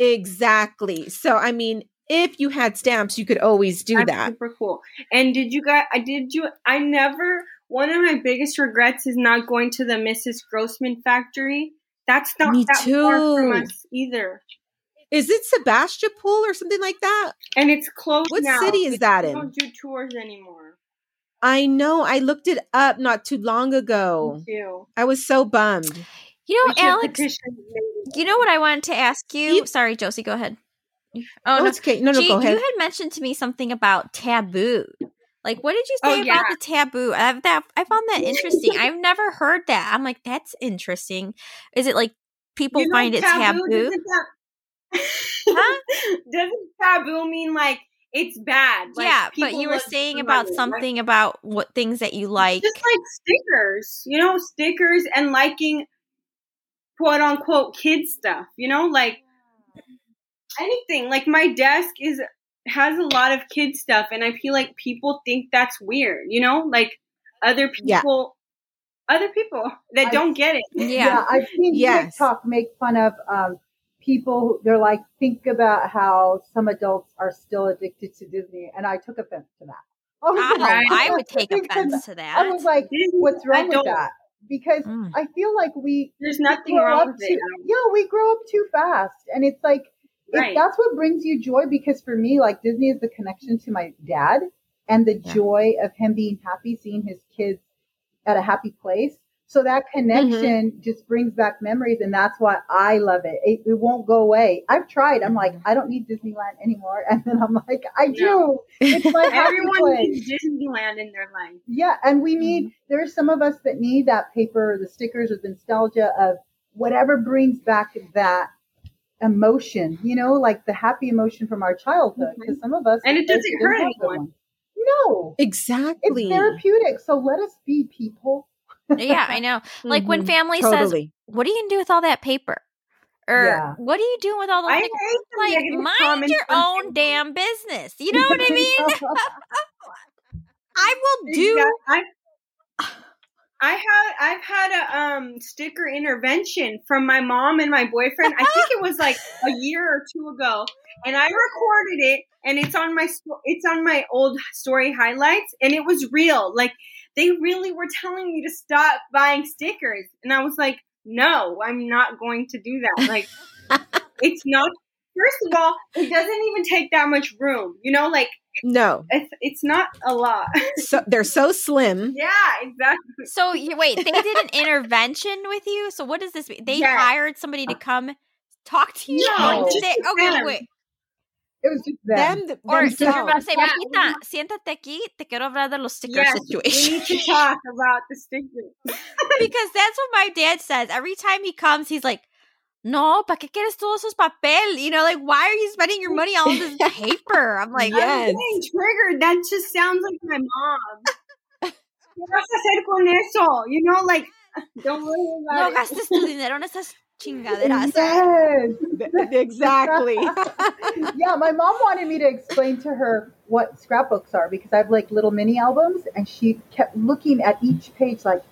Exactly. So I mean, if you had stamps, you could always do That's that. super cool. And did you guys? I did you? I never. One of my biggest regrets is not going to the Mrs. Grossman factory. That's not Me that far from too. us either, Is it Sebastopol or something like that? and it's closed What now. city is that in? Don't do tours anymore. I know. I looked it up not too long ago. Me too. I was so bummed. You know, Alex. You know what I wanted to ask you? You- Sorry, Josie. Go ahead. Oh, Oh, no, it's okay. No, no, Gee, go ahead. You had mentioned to me something about taboo. Like, what did you Oh, say yeah. about the taboo? I, that, I found that interesting. I've never heard that. I'm like, that's interesting. Is it like people You find it taboo? Doesn't, that, doesn't taboo mean like it's bad. Like, yeah, but you were saying about it, something about what things that you like. just like stickers, you know, stickers and liking quote unquote kid stuff, you know, like anything. Like my desk is has a lot of kid stuff and I feel like people think that's weird, you know? Like other Yeah. people other people that I- don't get it. yeah. I've seen Yes. TikTok make fun of um, people. They're like, think about how some adults are still addicted to Disney, and I took offense to that. I was Oh, Right. I would take offense to that. I was like, what's wrong with that? Because Mm. I feel like we There's nothing wrong with too, it. yeah, we grow up too fast, and it's like if Right. that's what brings you joy. Because for me, like Disney is the connection to my dad and the Yeah. joy of him being happy, seeing his kids at a happy place. So that connection mm-hmm. just brings back memories, and that's why I love it. it. It won't go away. I've tried. I'm like, mm-hmm. I don't need Disneyland anymore, and then I'm like, I do. It's my happy Everyone place. needs Disneyland in their life. Yeah, and we mm-hmm. need there are some of us that need that paper, the stickers, or the nostalgia of whatever brings back that emotion. You know, like the happy emotion from our childhood. Because some of us And it doesn't hurt have that anyone. one. No, it's Exactly. therapeutic. So let us be people. yeah, I know. Like when Mhm. family says, "What are you gonna do with all that paper?" Or Yeah. "What are you doing with all those?" I things?" hate Like, negative mind your own people. damn business. You know what I mean? I will do. Exact- I, I had I've had a um sticker intervention from my mom and my boyfriend. I think it was like a year or two ago, and I recorded it, and it's on my it's on my old story highlights, and it was real. Like they really were telling me to stop buying stickers, and I was like, no, I'm not going to do that. Like it's not. First of all, it doesn't even take that much room. You know, like No. it's it's not a lot. So they're so slim. yeah, exactly. So you wait, they did an intervention with you. So what does this mean? They Yes. hired somebody to come talk to you. No, Or just they, to okay, them. wait. It was just them. Them, th- Or did your mom themselves. say, Yeah. Majita, siéntate aquí, te quiero hablar de los sticker Yes, situation. we need to talk about the stickers. because that's what my dad says. Every time he comes, he's like, No, ¿para qué quieres todos esos papel? You know, like, why are you spending your money on this paper? I'm like, Yes. I'm getting triggered. That just sounds like my mom. ¿Qué vas a hacer con eso? You know, like, don't worry No about it. gastes tu dinero en esas chingaderas. Yes. exactly. yeah, my mom wanted me to explain to her what scrapbooks are because I have like little mini albums, and she kept looking at each page like,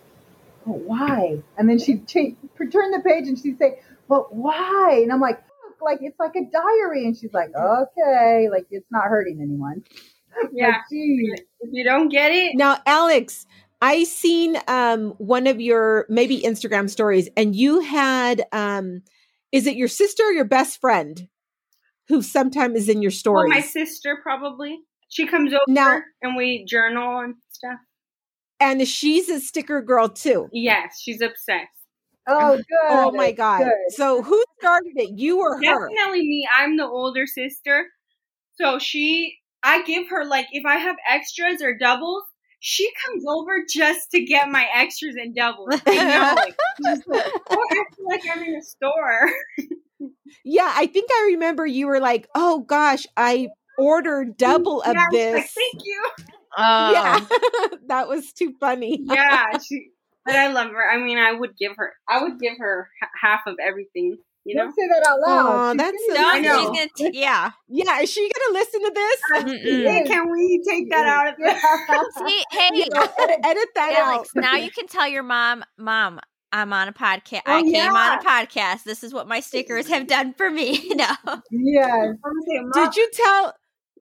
"But why?" And then she'd cha- turn the page and she'd say, "But why?" And I'm like, "Look, "Like it's like a diary," and she's like, "Okay, like it's not hurting anyone." Yeah. Like. If you don't get it, now, Alex, I seen um one of your maybe Instagram stories, and you had um, is it your sister or your best friend who sometimes is in your well, my sister probably. She comes over Now- and we journal and stuff. and she's a sticker girl too. Yes, she's obsessed. Oh, oh, good. Oh my god! Good. So who started it? You or her? Definitely me. I'm the older sister. So she, I give her, like, if I have extras or doubles, she comes over just to get my extras and doubles. I know. Like, like, oh, I feel like I'm in a store. Yeah, I think I remember you were like, "Oh gosh, I ordered double of Yeah, this." Like, Thank you. yeah, oh. that was too funny. Yeah, she, but I love her. I mean, I would give her, I would give her h- half of everything, you know? Don't say that out loud. Aw, She's that's gonna No, I do know. she's gonna, t- yeah. Yeah, is she gonna listen to this? Uh, hey, can we take that out of the Yeah. See, hey, Yeah, edit, edit that Alex, out. now you can tell your mom, Mom, I'm on a podcast. Oh, I came yeah. on a podcast. This is what my stickers have done for me. no. yes. I'm gonna say, "Mom, Did you tell?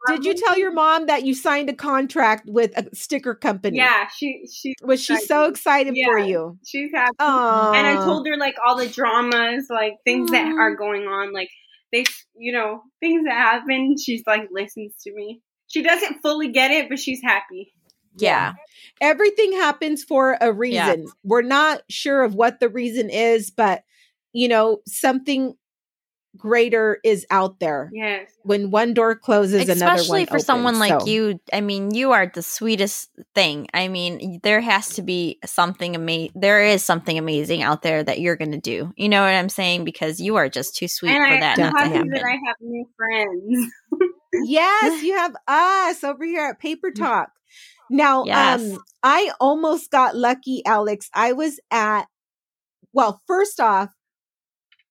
Did you tell your mom that you signed a contract with a sticker company? Yeah, she, she, Was she so excited for you? she's happy. Oh, and I told her like all the dramas, like things that are going on, like they, you know, things that happen. She's like listens to me. She doesn't fully get it, but she's happy. Yeah. everything happens for a reason. We're not sure of what the reason is, but you know, something greater is out there. Yes. When one door closes, another one Especially for someone like So, you. I mean, you are the sweetest thing. I mean, there has to be something amazing. There is something amazing out there that you're going to do. You know what I'm saying? Because you are just too sweet and for I, that not to happy happen. that I have new friends. yes, you have us over here at Paper Talk. Now, Yes. um, I almost got lucky, Alex. I was at, well, first off,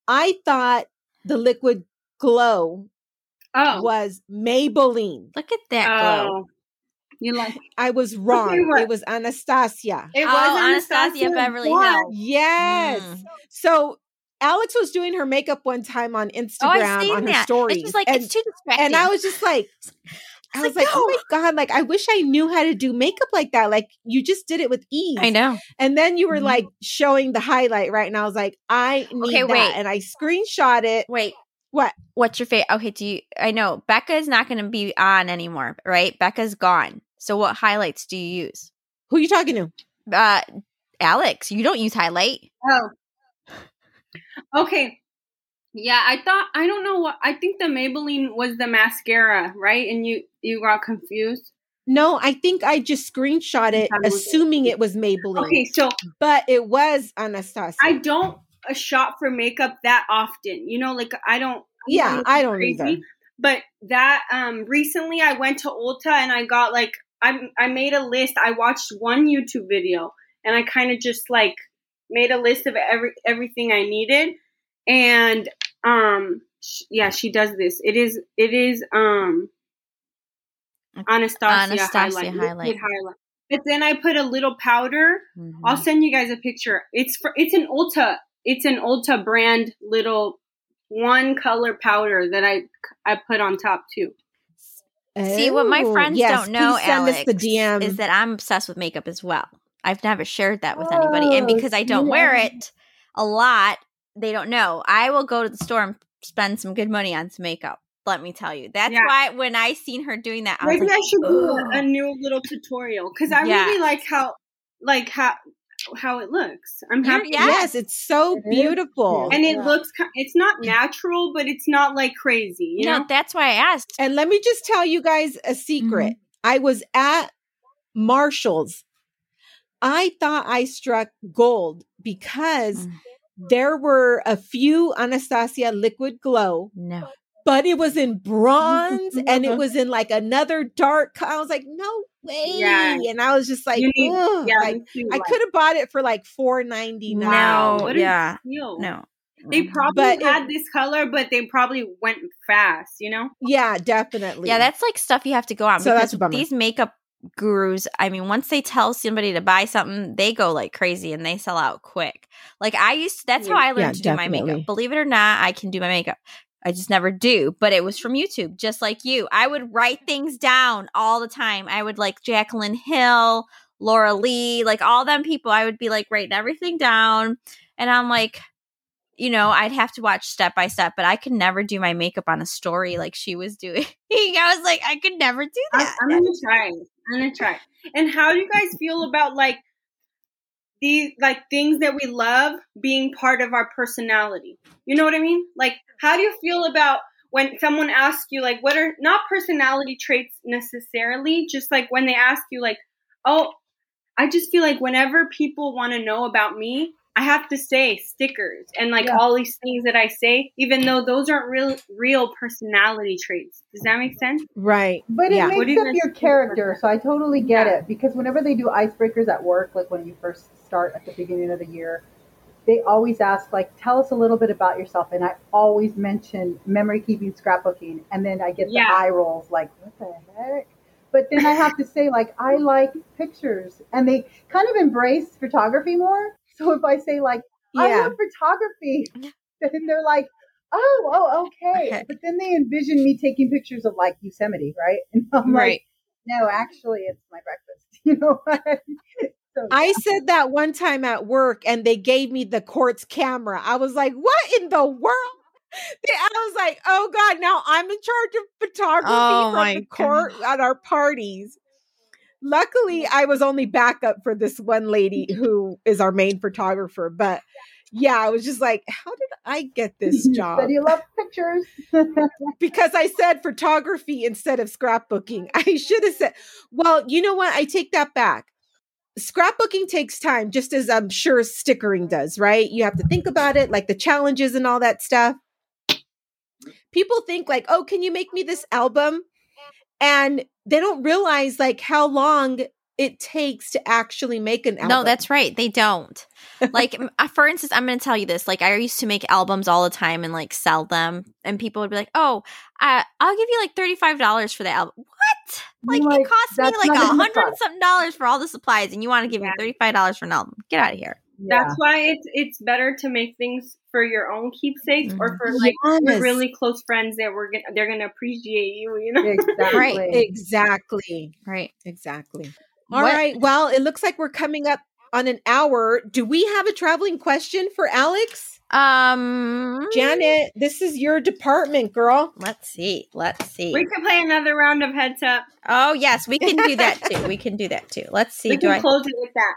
I thought the liquid glow Oh, was Maybelline. Look at that glow. oh, you like I was wrong. what? It was Anastasia. it oh, was Anastasia Beverly what? Hills. Yes. Mm. So Alex was doing her makeup one time on Oh, Instagram I've seen on her that. stories. And she's like, and, it's too distracting. and I was just like, I was like, oh my God, like I wish I knew how to do makeup like that. Like you just did it with ease. I know. And then you were Mhm. like showing the highlight, right? And I was like, I need Okay, that. wait. And I screenshot it. Wait. What? What's your favorite? Okay, do you? I know Becca is not going to be on anymore, right? Becca's gone. So what highlights do you use? Who you talking to? Uh, Alex, you don't use highlight. Oh. Okay. Yeah, I thought I don't know what I think the Maybelline was the mascara, right? And you you got confused. No, I think I just screenshot it, assuming it was Maybelline. Okay, so But it was Anastasia. I don't shop for makeup that often. You know, like I don't yeah, I don't crazy. either. But that um recently I went to Ulta and I got like I I made a list. I watched one YouTube video and I kind of just like made a list of every everything I needed and um sh- yeah, she does this. It is it is um Anastasia, Anastasia highlight, highlight. liquid highlight. But then I put a little powder. Mhm. I'll send you guys a picture. It's for it's an Ulta. It's an Ulta brand little one color powder that I I put on top too. See, what my friends yes, don't know, please send Alex, us the DM. is that I'm obsessed with makeup as well. I've never shared that with anybody, and Oh, because I don't wear it a lot, they don't know. I will go to the store and spend some good money on some makeup. Let me tell you. That's Yeah. why when I seen her doing that, I was Maybe like, I should do "Ugh." a, a new little tutorial because I Yes. really like how like how how it looks. I'm happy, yeah. Yes, it's so It is beautiful. cute. and it Yeah. looks. It's not natural, but it's not like crazy. You no, know. that's why I asked. And let me just tell you guys a secret. Mm-hmm. I was at Marshall's. I thought I struck gold because Mm. There were a few Anastasia liquid glow, No. but it was in bronze and it was in like another dark. co- I was like, no way. Yeah. And I was just like, need- yeah, like too, I could have bought it for like four ninety nine. Wow, No, what yeah. No. They probably But it- had this color, but they probably went fast. You know. Yeah, definitely. Yeah, that's like stuff you have to go on So that's because a bummer. these makeup gurus, I mean, once they tell somebody to buy something, they go like crazy and they sell out quick. Like I used to, that's how I learned Yeah, to do my makeup. Believe it or not, I can do my makeup. I just never do, but it was from YouTube, just like you. I would write things down all the time. I would like Jaclyn Hill, Laura Lee, like all them people. I would be like writing everything down. And I'm like, you know, I'd have to watch step by step, but I could never do my makeup on a story like she was doing. I was like, I could never do I'm, that. I'm gonna try. I'm gonna try. And how do you guys feel about like these like things that we love being part of our personality? You know what I mean? Like, how do you feel about when someone asks you like, what are not personality traits necessarily, just like when they ask you like, oh, I just feel like whenever people want to know about me, I have to say stickers and like Yeah. all these things that I say, even though those aren't real real personality traits. Does that make sense? right. But Yeah. it makes you up guys your character, so I totally get Yeah. it. Because whenever they do icebreakers at work, like when you first start at the beginning of the year, they always ask, like, tell us a little bit about yourself. And I always mention memory keeping, scrapbooking, and then I get the eye rolls, like, what the heck? But then I have to say, like, I like pictures, and they kind of embrace photography more. So if I say, like, I Yeah. love photography, then they're like, oh, oh, okay. Okay. But then they envision me taking pictures of like Yosemite, right? And I'm like, no, actually, it's my breakfast. You know what? so, I said that one time at work and they gave me the quartz camera. I was like, what in the world? I was like, oh God, now I'm in charge of photography Oh from my the court at our parties. Luckily, mm-hmm. I was only backup for this one lady who is our main photographer. But yeah, I was just like, how did I get this mm-hmm. job? But you love pictures. because I said photography instead of scrapbooking. I should have said, well, you know what? I take that back. Scrapbooking takes time, just as I'm sure stickering does, right? You have to think about it, like the challenges and all that stuff. people think like, "Oh, can you make me this album?" And they don't realize like how long it takes to actually make an album. No, that's right. They don't. Like, uh, for instance, I'm going to tell you this. Like, I used to make albums all the time and like sell them, and people would be like, "Oh, uh, I'll give you like thirty five dollars for the album." What? Like, Like, it cost me like a hundred something dollars for all the supplies, and you want to give me thirty five dollars for an album? Get out of here. Yeah. That's why it's it's better to make things for your own keepsakes or Mhm. for like Yes. really close friends that we're gonna they're gonna appreciate you. You know. exactly. Right. exactly. Right. Exactly. All right. What- Well, it looks like we're coming up on an hour. Do we have a traveling question for Alex? Um, Janet, this is your department, girl. Let's see. Let's see. We can play another round of heads up. oh yes, we can do that too. We can do that too. Let's see. we Do can I? close it with that.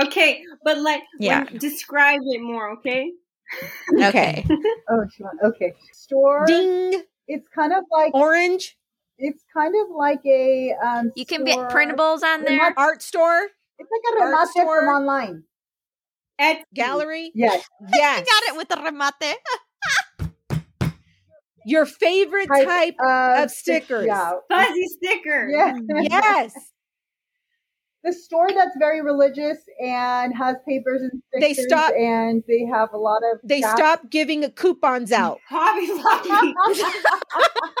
Okay, but like Yeah. when- describe it more, okay? Okay. Oh, okay. Store. Ding. It's kind of like Orange it's kind of like a um. You can get printables on there. Remote- art store, It's like a art remate store. from online. Etsy. gallery. Yes. Yes. You got it with the remate. Your favorite Type type Uh, of stickers. Yeah. fuzzy sticker. Yeah. Yes. The store that's very religious and has papers and They stop- and they have a lot of They staff- stop giving coupons out. Hobby Lobby.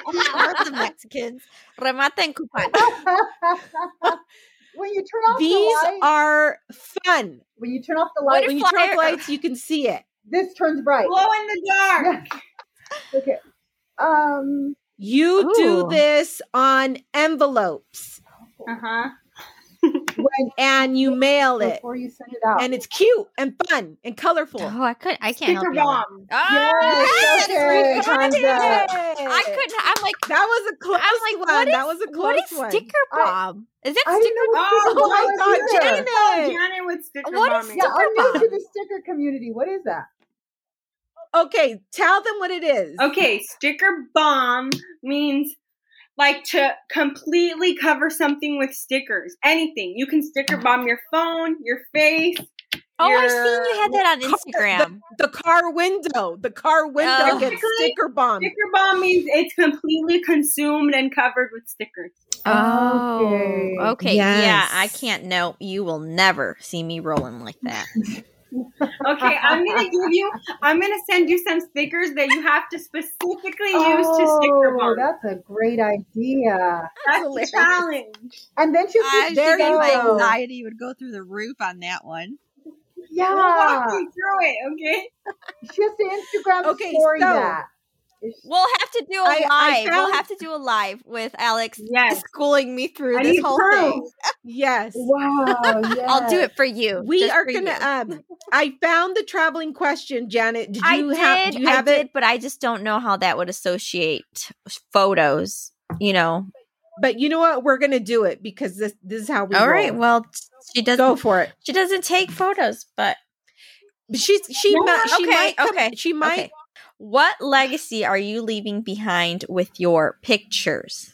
We're the Mexicans. Remate and coupon. when you turn off These the light, are fun. when you turn off the What light, When you turn off the lights, you can see it. this turns bright. Glow in the dark. okay. Um. You Ooh. do this on envelopes Uh huh. When and you mail it. before you send it out. And it's cute and fun and colorful. Oh, I could. I can't Sticker help you. on bomb. that. Oh, Yes, okay, that's time's ridiculous. I couldn't. I'm like. That was a close I'm like, one. what is, that was a close what is one. sticker I- bomb? is that I sticker know what Oh, my God, Janet. Oh, Janet with sticker What is bombing. Yeah, Sticker I'm new to the sticker community. What is that? Okay, tell them what it is. Okay, sticker bomb means like to completely cover something with stickers. Anything. You can sticker uh-huh. bomb your phone, your face. Oh, I your- seen you had that on Instagram. The car window. The car window Oh. gets sticker bomb. Sticker bomb means it's completely consumed and covered with stickers. Oh, Okay. okay. Yeah, I can't. No, you will never see me rolling like that. Okay, I'm gonna give you. I'm gonna send you some stickers that you have to specifically use to sticker Oh, bomb. that's a great idea. That's the hilarious. challenge. And then she'll just There think you my go. anxiety would go through the roof on that one. Yeah. We'll walk you through it. Okay. She has to Instagram Okay, story so- that. We'll have to do a I- I live. found- we'll have to do a live with Alex Yes. schooling me through I this whole proof. thing. Yes. Wow. Yes. I'll do it for you. We are gonna um I found the traveling question, Janet. Did I you did, have do you I have did, it? but I just don't know how that would associate photos. You know. But you know what? We're gonna do it because this this is how we All roll. right. Well, she doesn't. Go for it. She doesn't take photos, but She's she No, might she okay, might come, okay, she might okay. What legacy are you leaving behind with your pictures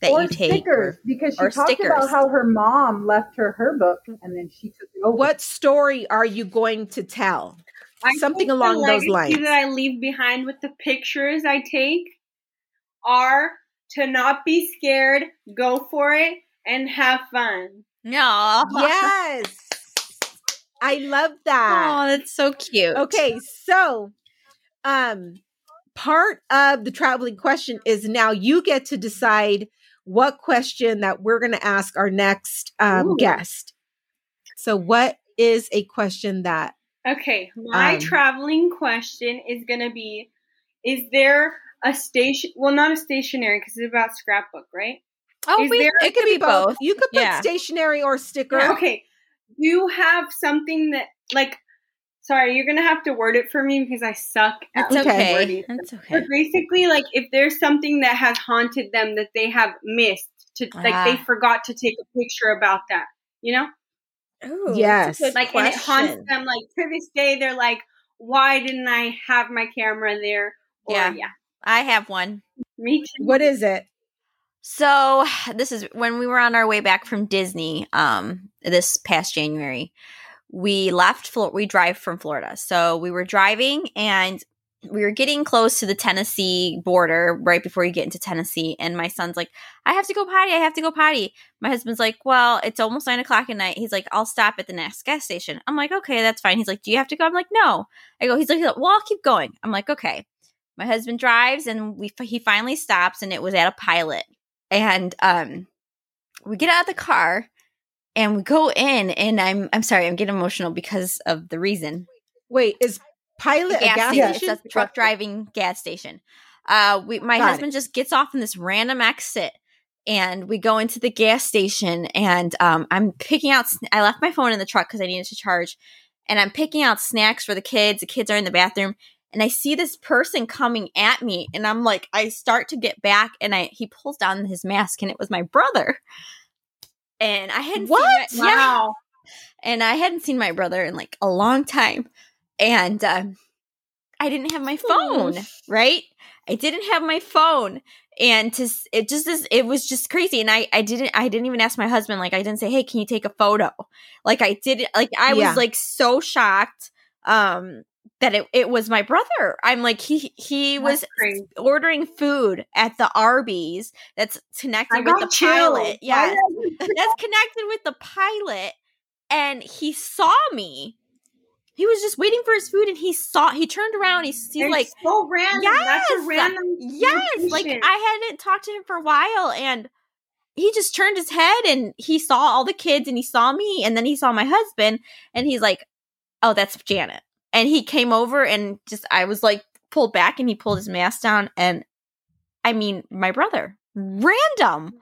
that or you take? stickers because she or talked stickers. about how her mom left her her book and then she took it over. what story are you going to tell? I Something think the along those lines. that I leave behind with the pictures I take are to not be scared, go for it, and have fun. No. yes. I love that. Oh, that's so cute. Okay, so um part of the traveling question is now you get to decide what question that we're going to ask our next um guest. So what is a question that Okay, my Um, traveling question is gonna be: Is there a station? Well, not a stationary because it's about scrapbook, right? Oh, Is we, there- it could be both. You could put Yeah. stationary or sticker. Okay, do you have something that like? Sorry, you're gonna have to word it for me because I suck at It's Okay. okay. wording. It's okay. But basically, like if there's something that has haunted them that they have missed, to like they Ah. forgot to take a picture about that, you know, Ooh, Yes. good like and it haunts them. Like to this day, they're like, "Why didn't I have my camera there?" Or, Yeah. yeah, I have one. me too. What is it? So this is when we were on our way back from Disney. Um, this past January, we left. We drive from Florida, so we were driving, and we were getting close to the Tennessee border right before you get into Tennessee, and my son's like, "I have to go potty. I have to go potty." My husband's like, "Well, it's almost nine o'clock at night." He's like, "I'll stop at the next gas station." I'm like, "Okay, that's fine." He's like, "Do you have to go?" I'm like, "No." I go. He's like, "Well, I'll keep going." I'm like, "Okay." My husband drives, and we he finally stops, and it was at a pilot, and um, we get out of the car, and we go in, and I'm I'm sorry, I'm getting emotional because of the reason. Wait, is pilot gas, a gas station. station? It's a truck driving gas station. Uh, we my Got husband just gets off in this random exit, and we go into the gas station, and um, I'm picking out. sn- I left my phone in the truck because I needed to charge, and I'm picking out snacks for the kids. The kids are in the bathroom, and I see this person coming at me, and I'm like, I start to get back, and I he pulls down his mask, and it was my brother. And I hadn't What? seen my, yeah, Wow. and I hadn't seen my brother in like a long time, and um, I didn't have my phone. Right, I didn't have my phone, and to it just is it was just crazy. And I I didn't I didn't even ask my husband. Like I didn't say, hey, can you take a photo? Like I did. Like I Yeah. was like so shocked. Um. That it, it was my brother. I'm like he he was crazy. ordering food at the Arby's that's connected with the pilot. Yeah. that's connected with the pilot and he saw me he was just waiting for his food and he saw he turned around he's, he's like so random. That's Yes! a random. yes like i hadn't talked to him for a while and he just turned his head and he saw all the kids and he saw me and then he saw my husband and he's like oh that's janet and he came over and just i was like pulled back and he pulled his mask down and i mean my brother random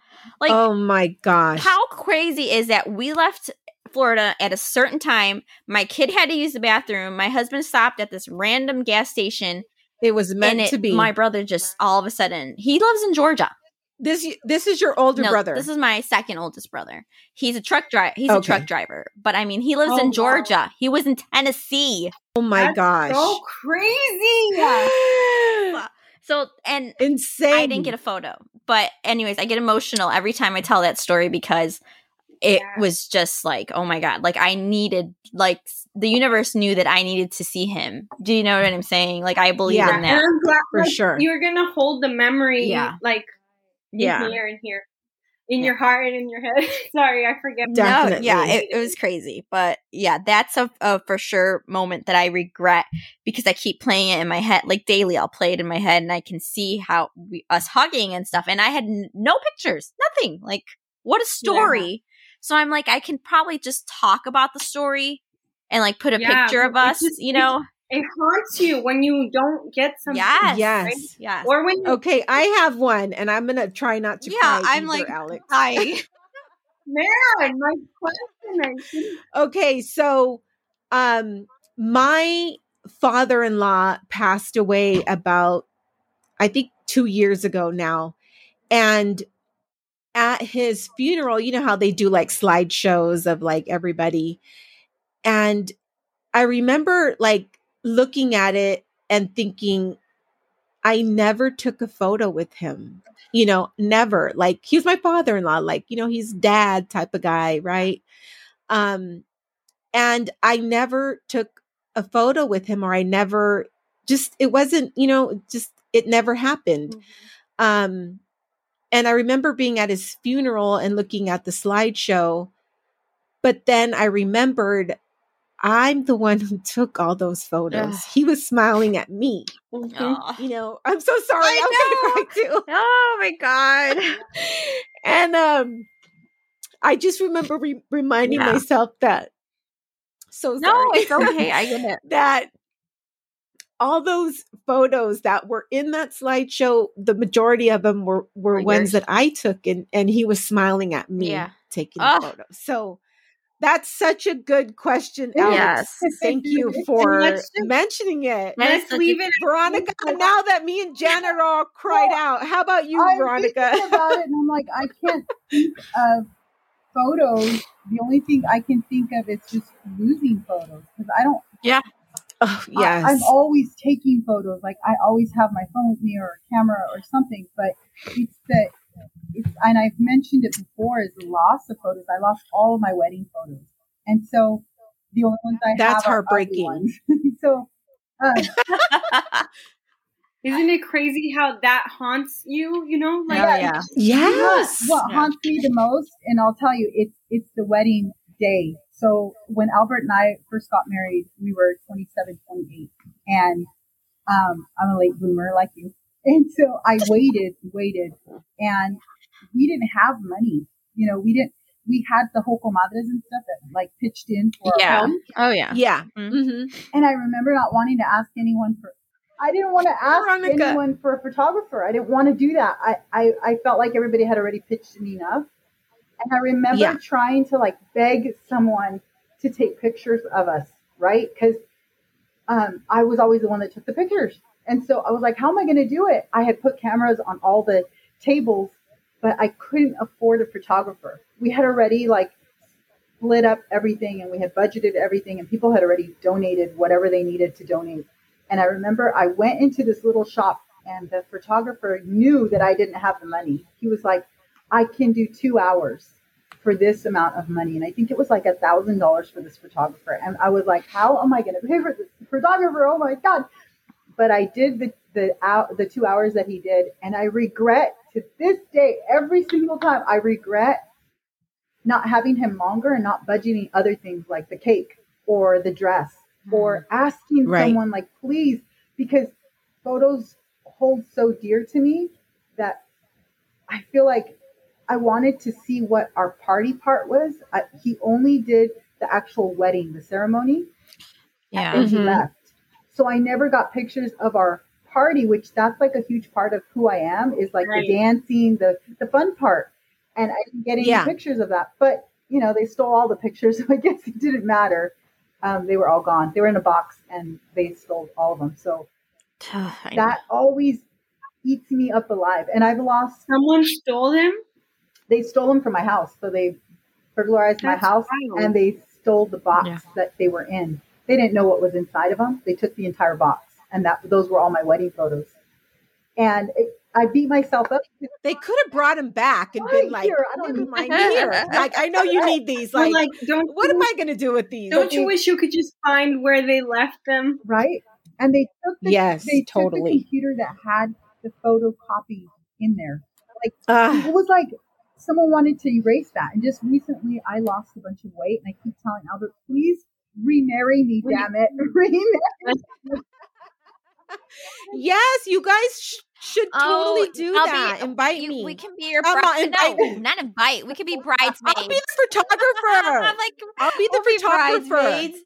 like oh my gosh. how crazy is that we left Florida at a certain time. My kid had to use the bathroom. My husband stopped at this random gas station. it was meant it, to be. My brother just all of a sudden, he lives in Georgia. This this is your older No, brother. This is my second oldest brother. He's a truck driver. He's a truck driver. But I mean, he lives Oh, in wow. Georgia. He was in Tennessee. oh my That's gosh. So crazy. So, and Insane. I didn't get a photo. But anyways, I get emotional every time I tell that story because it Yeah. was just like, oh my god, like I needed like the universe knew that I needed to see him. Do you know what I'm saying? Like I believe Yeah. in And that. I'm glad For like, sure. You're gonna hold the memory, Yeah. like Yeah. in here and here, in Yeah. your heart and in your head. Sorry, I forget. Definitely. No, yeah, it, it was crazy. But yeah, that's a, a for sure moment that I regret because I keep playing it in my head like daily. I'll play it in my head and I can see how we, us hugging and stuff. And I had n- no pictures, nothing. Like what a story. So I'm like, I can probably just talk about the story and like put a Yeah, picture of us, you know? It haunts you when you don't get something. Yes. Yes. Yes. Or when you Okay, I have one, and I'm gonna try not to Yeah, cry. I'm either, like, Alex. Hi. man, my question. I didn't- Okay, so um my father-in-law passed away about I think 2 years ago now. And at his funeral, you know how they do like slideshows of like everybody. And I remember like looking at it and thinking I never took a photo with him. You know, never. Like he was my father-in-law, like, you know, he's dad type of guy, right? Um and I never took a photo with him or I never just it wasn't, you know, just it never happened. Um and I remember being at his funeral and looking at the slideshow, but then I remembered I'm the one who took all those photos. Ugh. He was smiling at me. Aw. You know, I'm so sorry. I I'm gonna cry too. Oh my god. And um I just remember re- reminding Yeah. myself that so sorry. No, it's okay. I get it. that all those photos that were in that slideshow, the majority of them were were Were ones yours. that I took, and and he was smiling at me Yeah. taking the photos. So that's such a good question, Alex. Yes. Thank you for mentioning it. Let's leave it. Veronica, now that me and Janet are all cried out, how about you, I'm Veronica? about it, and I'm like, I can't think of photos. The only thing I can think of is just losing photos because I don't. oh, yes. I, I'm always taking photos. Like I always have my phone with me or a camera or something. But it's that. It's, and I've mentioned it before. Is the loss of photos. I lost all of my wedding photos, and so the only ones I That's have are ugly heartbreaking. ones. so Um, Isn't it crazy how that haunts you? You know, like Oh, yeah. Yes. what Yeah. haunts me the most, and I'll tell you, it's it's the wedding day. So when Albert and I first got married, we were 27, 28, and um, I'm a late bloomer like you, and so I waited, waited, and we didn't have money. You know, we didn't. We had the whole comadres and stuff that like pitched in for Yeah. our home, Oh yeah. Yeah. Mhm. hmm and I remember not wanting to ask anyone for. I didn't want to ask Veronica. anyone for a photographer. I didn't want to do that. I, I, I felt like everybody had already pitched in enough. And I remember Yeah. trying to like beg someone to take pictures of us, right? Because um, I was always the one that took the pictures. And so I was like, how am I going to do it? I had put cameras on all the tables, but I couldn't afford a photographer. We had already like split up everything and we had budgeted everything and people had already donated whatever they needed to donate. And I remember I went into this little shop and the photographer knew that I didn't have the money. He was like, I can do two hours for this amount of money. And I think it was like a thousand dollars for this photographer. And I was like, how am I going to pay for this photographer? Oh my God. But I did the, the, out, the two hours that he did. And I regret to this day, every single time I regret not having him longer and not budgeting other things like the cake or the dress or asking Right. someone like please because photos hold so dear to me that I feel like I wanted to see what our party part was. I, he only did the actual wedding, the ceremony, Yeah. and he Mhm. left. So I never got pictures of our party, which that's like a huge part of who I am is like Right. the dancing, the the fun part. And I didn't get any Yeah. pictures of that. But you know, they stole all the pictures, so I guess it didn't matter. Um, they were all gone. They were in a box and they stole all of them. So that always eats me up alive. And I've lost someone stole them. they stole them from my house. So they burglarized my house wild. and they stole the box Yeah. that they were in. They didn't know what was inside of them. They took the entire box, and that those were all my wedding photos. And it, I beat myself up. They could have brought him back and Right been like, here, I don't never mind here. Like, I know you need these. Like, like, don't what you, am I going to do with these? don't you wish you could just find where they left them? right? And they took the, Yes, they took the totally. computer that had the photocopy in there. Uh, It was like someone wanted to erase that. And just recently, I lost a bunch of weight, and I keep telling Albert, please remarry me, Re- damn it, remarry. yes, you guys sh- should oh, totally Oh, do I'll that. be- Invite You- me. We can be your I'm not bride. No, invite- not invite. We can be bridesmaids. I'll be the photographer. I'm like, I'll be the we'll photographer. bridesmaids.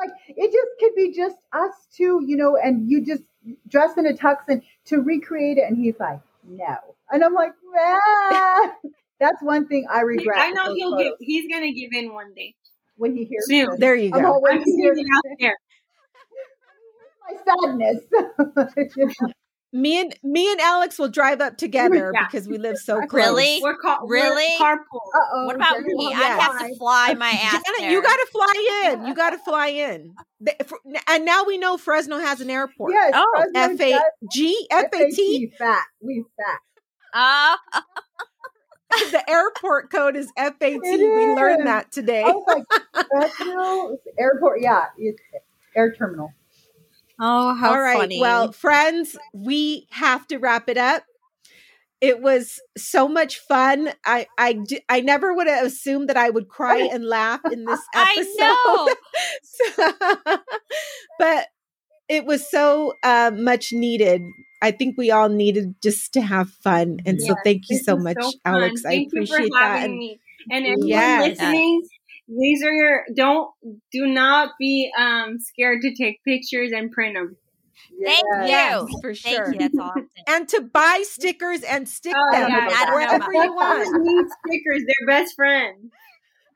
like it just could be just us two, you know, and you just dress in a tux and to recreate it. And he's like, no, and I'm like, nah. That's one thing I regret. I know he'll photos. give. He's gonna give in one day. When he hears Soon. this. there you I'm go. I'm seeing here. out there. My sadness. Me and me and Alex will drive up together Yeah. because we live so close. Really? We're ca- Really? We're carpool. Uh-oh, What about Jenna me? won't I'd have to fly my ass Janet, there. you got to fly in. You got to fly in. And now we know Fresno has an airport. Yes, Oh, Fresno F A does. G F A T. Fat. We fat. Ah, The airport code is F A T. It We learned that today. I was like, Fresno airport. Yeah, it's air terminal. oh, how All right. funny. Well, friends, we have to wrap it up. It was so much fun. I I I never would have assumed that I would cry and laugh in this I episode. know. So- but it was so uh, much needed. I think we all needed just to have fun, and so thank you so much, fun. Alex. I Thank appreciate you for that. having And me. And everyone Yes. listening, these are your don't do not be um scared to take pictures and print them. Thank Yes. you. yes, for Thank you. That's awesome. and to buy stickers and stick Oh, them yeah, I don't know wherever you that. Photos want. need stickers. They're best friends.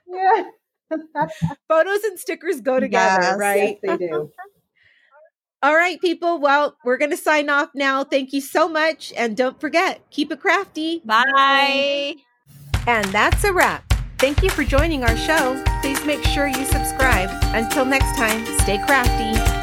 Yeah. Photos and stickers go together, Yes. right? Yes, they do. All right, people. Well, we're going to sign off now. Thank you so much. And don't forget, keep it crafty. Bye. And that's a wrap. Thank you for joining our show. Please make sure you subscribe. Until next time, stay crafty.